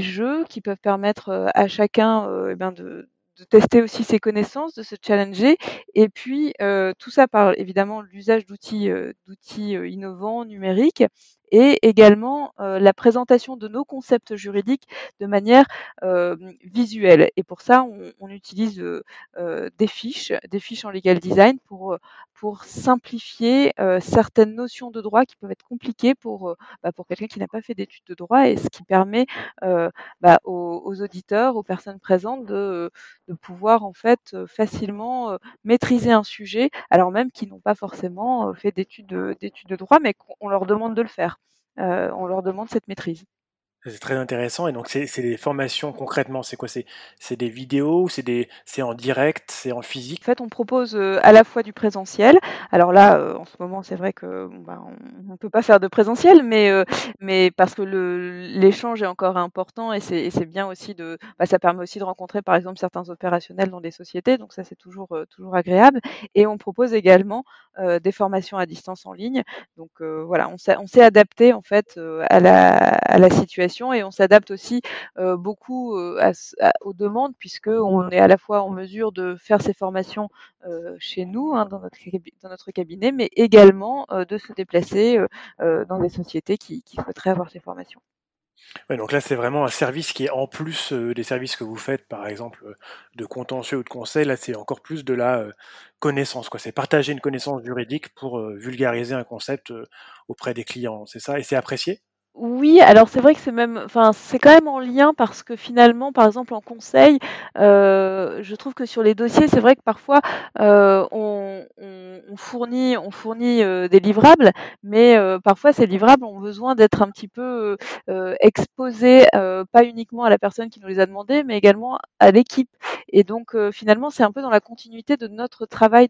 jeux qui peuvent permettre à chacun eh ben de, tester aussi ses connaissances, de se challenger, et puis tout ça par évidemment l'usage d'outils d'outils innovants numériques et également la présentation de nos concepts juridiques de manière visuelle. Et pour ça, on, on utilise des fiches, des fiches en legal design pour pour simplifier certaines notions de droit qui peuvent être compliquées pour bah, pour quelqu'un qui n'a pas fait d'études de droit, et ce qui permet bah, aux, aux, auditeurs, aux personnes présentes de de pouvoir en fait facilement maîtriser un sujet, alors même qu'ils n'ont pas forcément fait d'études d'études de droit, mais qu'on leur demande de le faire. On leur demande cette maîtrise. C'est très intéressant. Et donc, c'est des formations concrètement, c'est quoi C'est des vidéos, c'est en direct, c'est en physique? En fait, on propose à la fois du présentiel. Alors là, en ce moment, c'est vrai que ben, on ne peut pas faire de présentiel, mais, mais parce que l'échange est encore important et c'est bien aussi de. Bah, ça permet aussi de rencontrer, par exemple, certains opérationnels dans des sociétés. Donc, ça, c'est toujours, toujours agréable. Et on propose également des formations à distance en ligne. Donc, voilà, on s'est adapté en fait à la, à la situation et on s'adapte aussi beaucoup aux demandes puisqu'on est à la fois en mesure de faire ces formations chez nous, hein, dans, notre, dans notre cabinet, mais également de se déplacer dans des sociétés qui, souhaiteraient avoir ces formations. donc là, c'est vraiment un service qui est en plus des services que vous faites, par exemple de contentieux ou de conseil. Là, c'est encore plus de la connaissance. C'est partager une connaissance juridique pour vulgariser un concept auprès des clients. C'est ça? Et c'est apprécié? Oui, alors c'est vrai que c'est même enfin, c'est quand même en lien parce que finalement, par exemple en conseil, heu, je trouve que sur les dossiers, c'est vrai que parfois, heu, on fournit heu, des livrables, mais parfois ces livrables ont besoin d'être un petit peu, exposés, pas uniquement à la personne qui nous les a demandés, mais également à l'équipe et donc finalement, c'est un peu dans la continuité de notre travail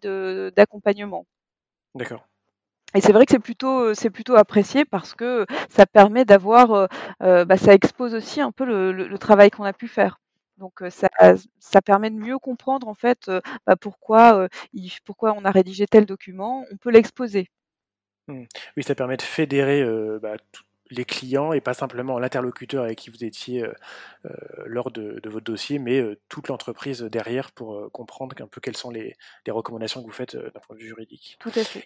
d'accompagnement. D'accord. Et c'est vrai que c'est plutôt, c'est plutôt apprécié parce que ça permet d'avoir, heu bah, ça expose aussi un peu le le le travail qu'on a pu faire. Donc ça ça permet de mieux comprendre en fait, bah, pourquoi, il pourquoi on a rédigé tel document, on peut l'exposer. Mmh. Oui, ça permet de fédérer, bah, les clients et pas simplement l'interlocuteur avec qui vous étiez, lors de de votre dossier, mais toute l'entreprise derrière pour, comprendre un peu quelles sont les les recommandations que vous faites, d'un point de vue juridique. Tout à fait.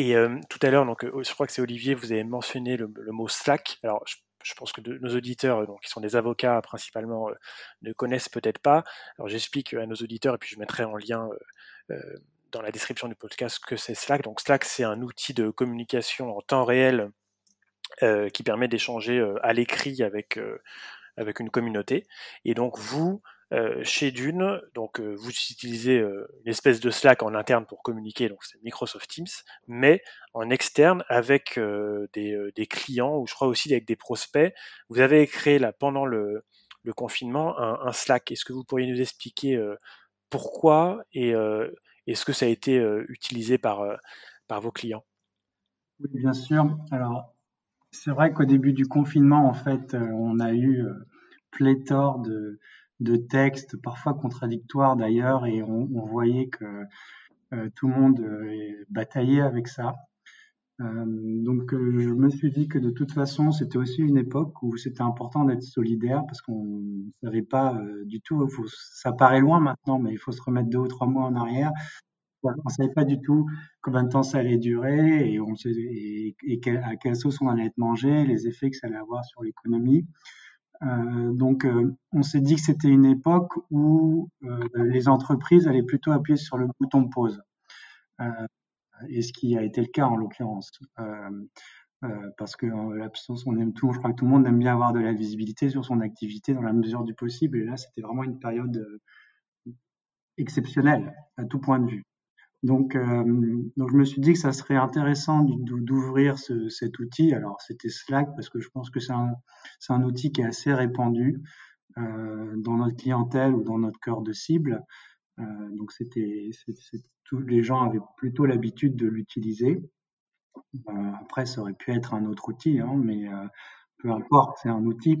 Et tout à l'heure, donc, je crois que c'est Olivier, vous avez mentionné le, mot Slack. Alors, je, pense que nos auditeurs, donc, qui sont des avocats principalement, ne connaissent peut-être pas. Alors, j'explique à nos auditeurs, et puis je mettrai en lien dans la description du podcast que c'est Slack. Donc, Slack, c'est un outil de communication en temps réel qui permet d'échanger à l'écrit avec, avec une communauté. Et donc, vous, euh, chez Dune, donc euh, vous utilisez euh, une espèce de Slack en interne pour communiquer, donc c'est Microsoft Teams, mais en externe avec des, des, clients ou je crois aussi avec des prospects. Vous avez créé là pendant le, le confinement un, un Slack. Est-ce que vous pourriez nous expliquer pourquoi et est-ce que ça a été utilisé par, par vos clients? Oui, bien sûr. Alors, c'est vrai qu'au début du confinement, en fait, on a eu pléthore de, de textes, parfois contradictoires d'ailleurs, et on, voyait que euh, tout le monde euh, bataillait avec ça. Euh, donc je me suis dit que de toute façon, c'était aussi une époque où c'était important d'être solidaire parce qu'on ne savait pas du tout, ça paraît loin maintenant, mais il faut se remettre deux ou trois mois en arrière. On ne savait pas du tout combien de temps ça allait durer et, on, et, et à quelle sauce on allait être mangé, les effets que ça allait avoir sur l'économie. Euh, donc, euh, on s'est dit que c'était une époque où euh, les entreprises allaient plutôt appuyer sur le bouton pause, et ce qui a été le cas en l'occurrence. parce que l'absence, on aime tout, je crois que tout le monde aime bien avoir de la visibilité sur son activité dans la mesure du possible. Et là, c'était vraiment une période exceptionnelle à tout point de vue. Donc, euh, donc je me suis dit que ça serait intéressant d'ouvrir ce, cet outil. Alors c'était Slack parce que je pense que c'est un, un, outil qui est assez répandu euh, dans notre clientèle ou dans notre cœur de cible. Euh, donc c'était, les gens avaient plutôt l'habitude de l'utiliser. Euh, après, ça aurait pu être un autre outil, hein, mais peu importe, c'est un outil,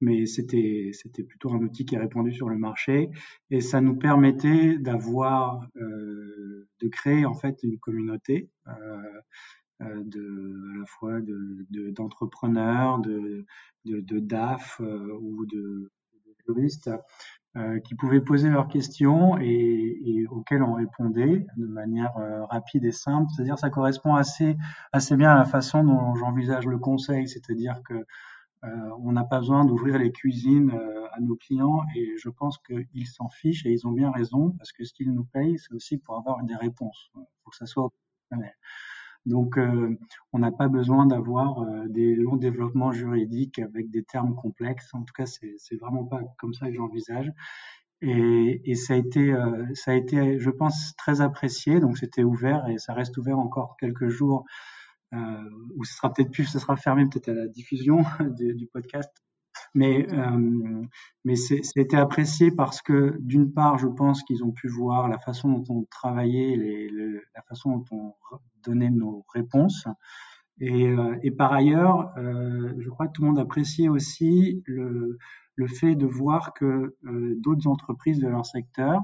mais c'était plutôt un outil qui est répandu sur le marché et ça nous permettait d'avoir euh, de créer en fait une communauté euh, euh à la fois de d'entrepreneurs, de, DAF ou de, de juristes euh, qui pouvaient poser leurs questions et, et, auxquelles on répondait de manière euh, rapide et simple. C'est-à-dire ça correspond assez, assez bien à la façon dont j'envisage le conseil, c'est-à-dire que euh, on n'a pas besoin d'ouvrir les cuisines euh, à nos clients et je pense qu'ils s'en fichent et ils ont bien raison parce que ce qu'ils nous payent, c'est aussi pour avoir des réponses. Faut que ça soit opérationnel. Donc, euh, on n'a pas besoin d'avoir euh, des longs développements juridiques avec des termes complexes. En tout cas, c'est vraiment pas comme ça que j'envisage. Et, et, ça a été, euh, ça a été, je pense, très apprécié. Donc, c'était ouvert et ça reste ouvert encore quelques jours. Euh, ou ce sera peut-être plus, ce sera fermé peut-être à la diffusion du podcast mais, euh, mais c'était apprécié parce que d'une part, je pense qu'ils ont pu voir la façon dont on travaillait, les, la façon dont on donnait nos réponses. Et, euh, et par ailleurs, euh, je crois que tout le monde appréciait aussi le, le fait de voir que euh, d'autres entreprises de leur secteur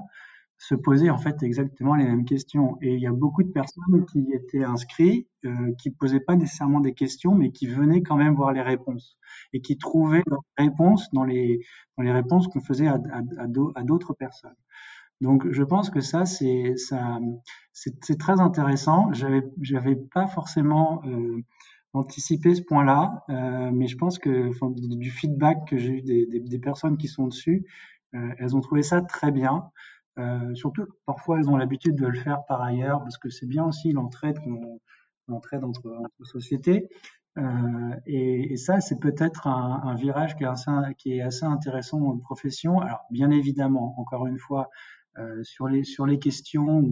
se posaient en fait exactement les mêmes questions. Et il y a beaucoup de personnes qui étaient inscrits, euh, qui posaient pas nécessairement des questions, mais qui venaient quand même voir les réponses et qui trouvaient leurs réponses dans les, dans les réponses qu'on faisait à, à, d'autres personnes. Donc, je pense que ça, c'est ça, c'est très intéressant. J'avais, j'avais pas forcément euh, anticipé ce point-là, euh, mais je pense que du feedback que j'ai eu des, des, des, personnes qui sont dessus, euh, elles ont trouvé ça très bien. Euh, surtout, parfois, elles ont l'habitude de le faire par ailleurs, parce que c'est bien aussi l'entraide entre, sociétés. Euh, et, ça, c'est peut-être un, virage qui est, assez, intéressant dans notre profession. Alors, bien évidemment, encore une fois, euh, sur, les, questions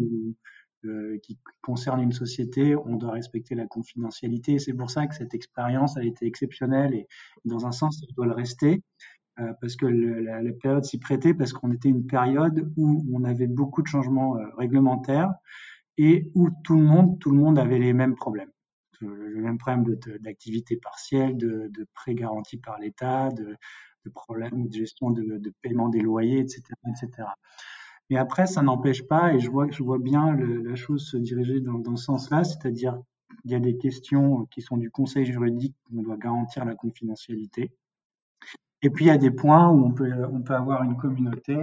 euh, qui concernent une société, on doit respecter la confidentialité. C'est pour ça que cette expérience a été exceptionnelle et, dans un sens, elle doit le rester. Euh, parce que la, période s'y prêtait, parce qu'on était une période où on avait beaucoup de changements euh, réglementaires et où tout le monde, tout le monde avait les mêmes problèmes le même problème d'activité partielle, de, de prêts garantis par l'État, de, de, problèmes de gestion de, de, paiement des loyers, etc., etc. Mais après, ça n'empêche pas, et je vois, je vois bien la chose se diriger dans, dans ce sens-là, c'est-à-dire il y a des questions qui sont du conseil juridique on doit garantir la confidentialité. Et puis il y a des points où on peut, on peut avoir une communauté,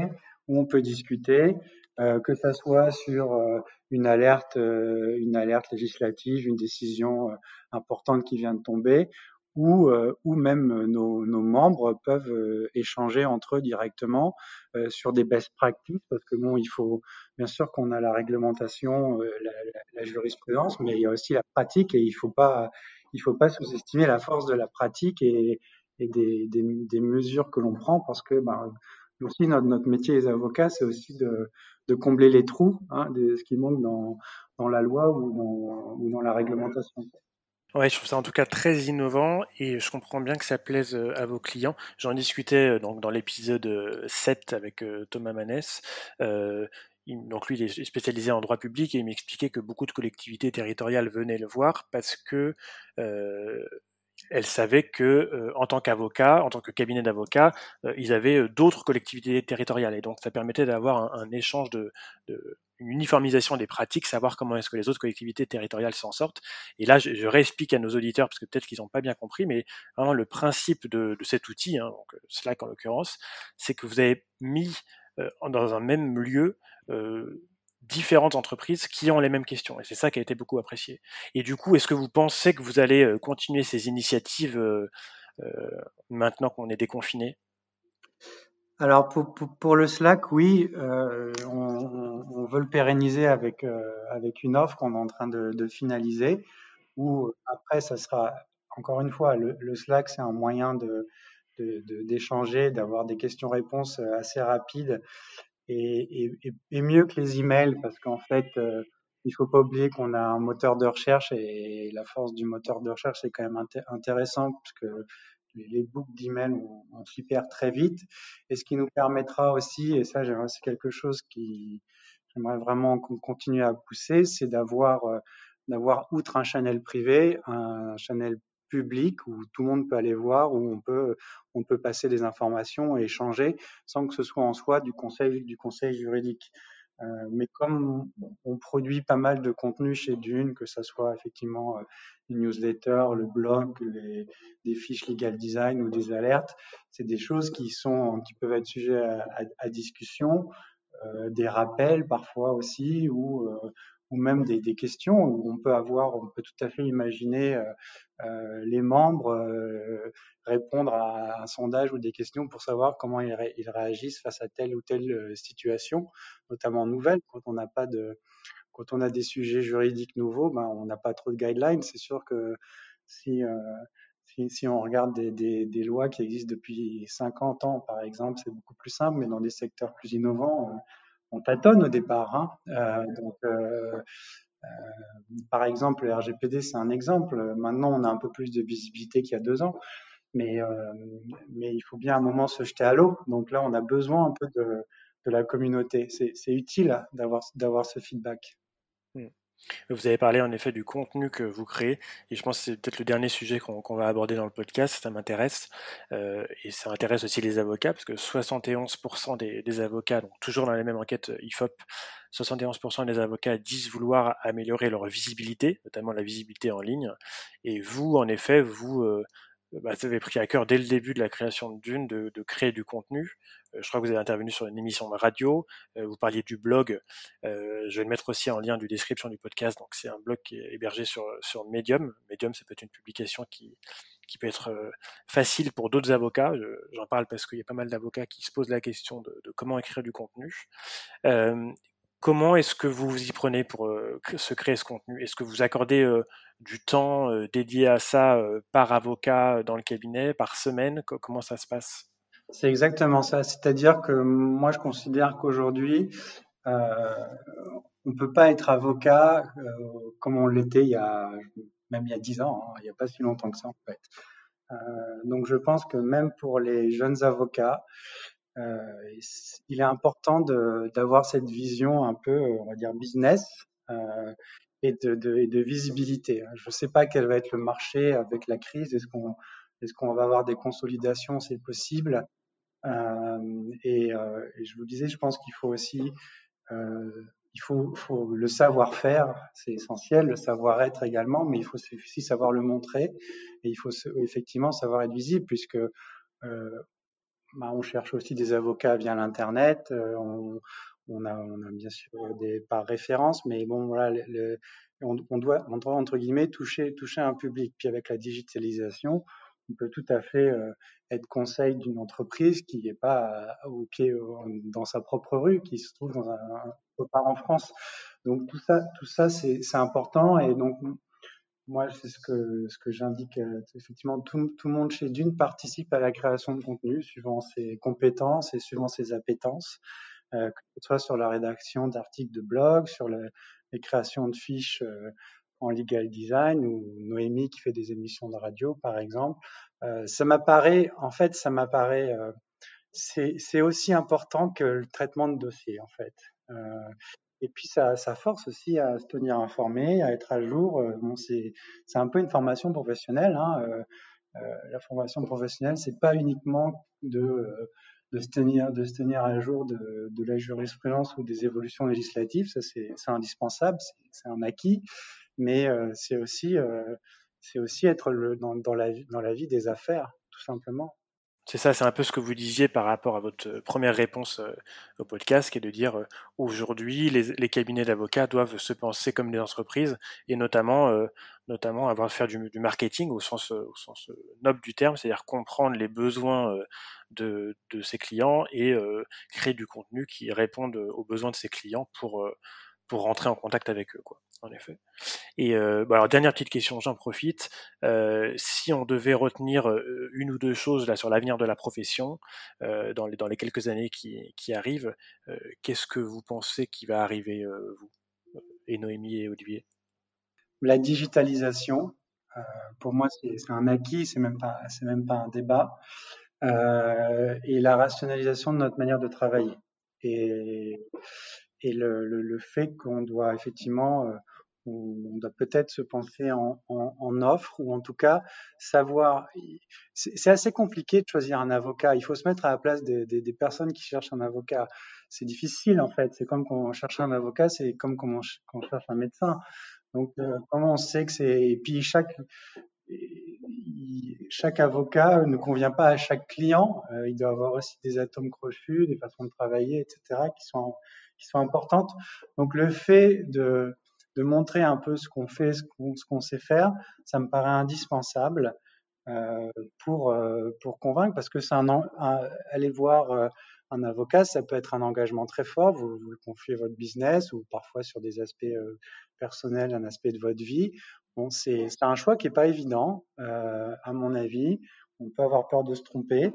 où on peut discuter, euh, que ça soit sur euh, une alerte, euh, une alerte législative, une décision importante qui vient de tomber, ou, ou même nos, membres peuvent échanger entre eux directement sur des best practices, parce que bon, il faut bien sûr qu'on a la réglementation, la, la, jurisprudence, mais il y a aussi la pratique et il faut pas, il faut pas sous-estimer la force de la pratique et, et des, des, mesures que l'on prend, parce que ben, aussi notre, métier les avocats, c'est aussi de, combler les trous hein, de ce qui manque dans, dans la loi ou dans, ou dans la réglementation. Ouais, je trouve ça en tout cas très innovant et je comprends bien que ça plaise euh, à vos clients. J'en discutais euh, donc dans l'épisode 7 avec euh, Thomas Manès. Donc lui, il est spécialisé en droit public et il m'expliquait que beaucoup de collectivités territoriales venaient le voir parce que elle savait que, euh, en tant qu'avocat, en tant que cabinet d'avocats, euh, ils avaient euh, d'autres collectivités territoriales. Et donc, ça permettait d'avoir un, échange de, de, une uniformisation des pratiques, savoir comment est-ce que les autres collectivités territoriales s'en sortent. Et là, je, je, réexplique à nos auditeurs, parce que peut-être qu'ils n'ont pas bien compris, mais vraiment le principe de, cet outil, hein, donc Slack en l'occurrence, c'est que vous avez mis dans un même lieu différentes entreprises qui ont les mêmes questions. Et c'est ça qui a été beaucoup apprécié. Et du coup, est-ce que vous pensez que vous allez continuer ces initiatives maintenant qu'on est déconfiné? Alors pour, pour, le Slack, oui, on, veut le pérenniser avec, avec une offre qu'on est en train de, finaliser, où après, ça sera, encore une fois, le, le Slack, c'est un moyen de, d'échanger, d'avoir des questions-réponses assez rapides et, et, et, mieux que les emails parce qu'en fait, euh, il faut pas oublier qu'on a un moteur de recherche et la force du moteur de recherche c'est quand même inté intéressant parce que les, les boucles d'emails on, on s'y perd très vite et ce qui nous permettra aussi et ça c'est quelque chose qui j'aimerais vraiment qu'on continue à pousser c'est d'avoir euh, d'avoir outre un channel privé un channel public où tout le monde peut aller voir, où on peut, on peut passer des informations et échanger sans que ce soit en soi du conseil, du conseil juridique. Euh, mais comme on produit pas mal de contenu chez Dune, que ce soit effectivement euh, les newsletters, le blog, les, des fiches legal design ou des alertes, c'est des choses qui sont, qui peuvent être sujets à, discussion, euh, des rappels parfois aussi, ou euh, ou même des, questions où on peut avoir, on peut tout à fait imaginer euh, euh les membres euh, répondre à un sondage ou des questions pour savoir comment ils, réagissent face à telle ou telle euh, situation, notamment nouvelle, quand on n'a pas de, quand on a des sujets juridiques nouveaux, ben, on n'a pas trop de guidelines. C'est sûr que si, euh, si, on regarde des, des, des, lois qui existent depuis 50 ans, par exemple, c'est beaucoup plus simple, mais dans des secteurs plus innovants, on tâtonne au départ. Hein. Euh, donc, euh, euh, par exemple, le RGPD, c'est un exemple. Maintenant, on a un peu plus de visibilité qu'il y a deux ans, mais, il faut bien à un moment se jeter à l'eau. Donc là, on a besoin un peu de la communauté. C'est utile d'avoir ce feedback. Vous avez parlé en effet du contenu que vous créez, et je pense que c'est peut-être le dernier sujet qu'on va aborder dans le podcast, ça m'intéresse, euh, et ça intéresse aussi les avocats, parce que 71% des, des, avocats, donc toujours dans la même enquête IFOP, 71% des avocats disent vouloir améliorer leur visibilité, notamment la visibilité en ligne, et vous, en effet, vous... Euh, bah, vous avez pris à cœur dès le début de la création de Dune de, de créer du contenu. Euh, je crois que vous avez intervenu sur une émission de radio. Euh, vous parliez du blog. Euh, je vais le mettre aussi en lien du description du podcast. Donc c'est un blog qui est hébergé sur sur Medium. Medium, ça peut être une publication qui qui peut être facile pour d'autres avocats. J'en parle parce qu'il y a pas mal d'avocats qui se posent la question de, de comment écrire du contenu. Comment est-ce que vous vous y prenez pour euh, se créer ce contenu? Est-ce que vous accordez euh, du temps euh, dédié à ça par avocat dans le cabinet, par semaine? Comment ça se passe? C'est exactement ça. C'est-à-dire que moi, je considère qu'aujourd'hui, on ne peut pas être avocat comme on l'était il y a même il y a dix ans, hein. il n'y a pas si longtemps que ça en fait. donc je pense que même pour les jeunes avocats, il est important d'avoir cette vision un peu, on va dire, business euh, et de, visibilité. Je ne sais pas quel va être le marché avec la crise. Est-ce qu'on va avoir des consolidations? C'est possible. Euh, et, euh, je vous disais, je pense qu'il faut aussi, euh, le savoir-faire, c'est essentiel, le savoir-être également, mais il faut aussi savoir le montrer et il faut effectivement savoir être visible puisque euh, bah, on cherche aussi des avocats via l'internet. Euh, on, a, bien sûr des par référence, mais bon voilà, on, doit, entre guillemets toucher toucher un public. Puis avec la digitalisation, on peut tout à fait euh, être conseil d'une entreprise qui n'est pas au pied dans sa propre rue, qui se trouve dans un, un en France. Donc tout ça, tout ça c'est important et donc moi, c'est ce que, ce que j'indique. Euh, effectivement, tout, tout, le monde chez Dune participe à la création de contenu suivant ses compétences et suivant ses appétences, euh, que ce soit sur la rédaction d'articles de blog, sur le, les créations de fiches euh, en legal design ou Noémie qui fait des émissions de radio, par exemple. Euh, ça m'apparaît, en fait, ça m'apparaît, euh, c'est aussi important que le traitement de dossier, en fait. Et puis ça, force aussi à se tenir informé, à être à jour. Euh, c'est un peu une formation professionnelle. Hein. Euh, euh, la formation professionnelle, c'est pas uniquement de, se tenir, à jour de, la jurisprudence ou des évolutions législatives. Ça, c'est indispensable, c'est un acquis. Mais c'est aussi, être dans la vie des affaires, tout simplement. C'est ça, c'est un peu ce que vous disiez par rapport à votre euh, première réponse euh, au podcast, qui est de dire euh, aujourd'hui les, cabinets d'avocats doivent se penser comme des entreprises et notamment, notamment avoir faire du, marketing au sens, noble du terme, c'est-à-dire comprendre les besoins de ses clients et créer du contenu qui réponde aux besoins de ses clients pour pour rentrer en contact avec eux, quoi, en effet. Et euh, bah alors, dernière petite question, j'en profite. Euh, si on devait retenir euh, une ou deux choses là sur l'avenir de la profession euh, dans, les, dans les quelques années qui, qui arrivent, euh, qu'est-ce que vous pensez qui va arriver, euh, vous, et Noémie et Olivier? La digitalisation, pour moi, c'est un acquis, c'est même pas, c'est même pas un débat, et la rationalisation de notre manière de travailler. Et et le, fait qu'on doit effectivement, euh, on doit peut-être se penser en, offre ou en tout cas savoir. C'est assez compliqué de choisir un avocat. Il faut se mettre à la place des, personnes qui cherchent un avocat. C'est difficile en fait. C'est comme quand on cherche un avocat, c'est comme quand on, cherche un médecin. Donc euh, comment on sait que c'est et puis chaque chaque avocat ne convient pas à chaque client. Euh, il doit avoir aussi des atomes crochus, des façons de travailler, etc., qui sont qui sont importantes. Donc le fait de de montrer un peu ce qu'on fait, ce qu'on sait faire, ça me paraît indispensable euh, pour euh, pour convaincre, parce que c'est un, aller voir euh, un avocat, ça peut être un engagement très fort. Vous, vous confiez votre business ou parfois sur des aspects personnels, un aspect de votre vie. Bon, c'est un choix qui est pas évident, à mon avis. On peut avoir peur de se tromper.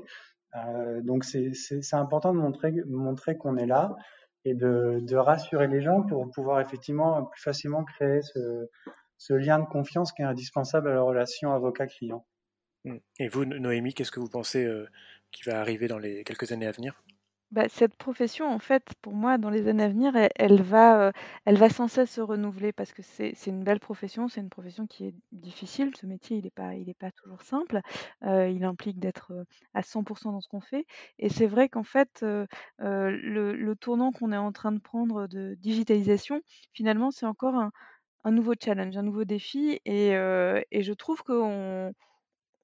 Donc c'est important de montrer, montrer qu'on est là et de, rassurer les gens pour pouvoir effectivement plus facilement créer ce, lien de confiance qui est indispensable à la relation avocat-client. Et vous, Noémie, qu'est-ce que vous pensez euh, qui va arriver dans les quelques années à venir? Bah, cette profession, en fait, pour moi, dans les années à venir, elle, va, euh, elle va sans cesse se renouveler parce que c'est une belle profession, c'est une profession qui est difficile. Ce métier, il n'est pas, il est pas toujours simple. Euh, il implique d'être euh, à 100% dans ce qu'on fait. Et c'est vrai qu'en fait, le, le tournant qu'on est en train de prendre de digitalisation, finalement, c'est encore un, un nouveau challenge, un nouveau défi. Et, et je trouve qu'on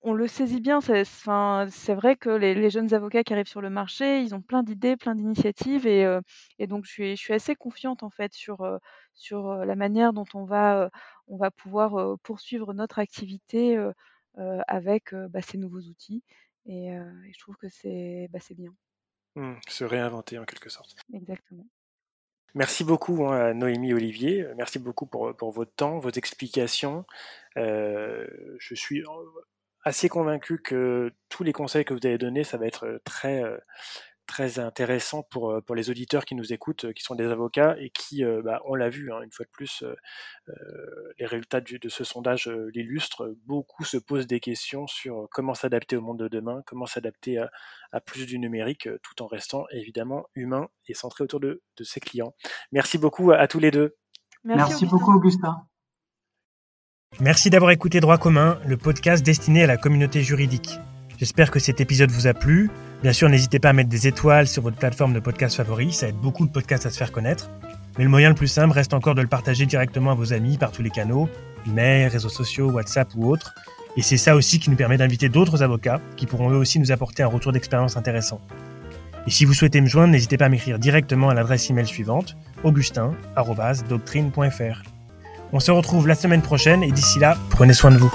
on le saisit bien. C'est vrai que les jeunes avocats qui arrivent sur le marché, ils ont plein d'idées, plein d'initiatives et euh, donc je suis je suis assez confiante, en fait, sur, euh, sur, euh, la manière dont on va, on va pouvoir, poursuivre notre activité, avec, bah, ces nouveaux outils et je trouve que c'est, bah, bien. Mmh, se réinventer en quelque sorte. Exactement. Merci beaucoup, hein, à Noémie Olivier. Merci beaucoup pour, pour votre temps, vos explications. je suis assez convaincu que tous les conseils que vous avez donnés, ça va être euh, très euh, très intéressant pour, euh, pour les auditeurs qui nous écoutent, qui sont des avocats et qui, bah, on l'a vu, hein, une fois de plus, les résultats de ce sondage l'illustrent, beaucoup se posent des questions sur comment s'adapter au monde de demain, comment s'adapter à, plus du numérique, tout en restant évidemment humain et centré autour de, de ses clients. Merci beaucoup à, tous les deux. Merci beaucoup, Augustin. Merci d'avoir écouté Droit commun, le podcast destiné à la communauté juridique. J'espère que cet épisode vous a plu. Bien sûr, n'hésitez pas à mettre des étoiles sur votre plateforme de podcast favori, ça aide beaucoup de podcasts à se faire connaître. Mais le moyen le plus simple reste encore de le partager directement à vos amis par tous les canaux, email, réseaux sociaux, WhatsApp ou autres. Et c'est ça aussi qui nous permet d'inviter d'autres avocats qui pourront eux aussi nous apporter un retour d'expérience intéressant. Et si vous souhaitez me joindre, n'hésitez pas à m'écrire directement à l'adresse email suivante augustin.doctrine.fr. On se retrouve la semaine prochaine et d'ici là, prenez soin de vous.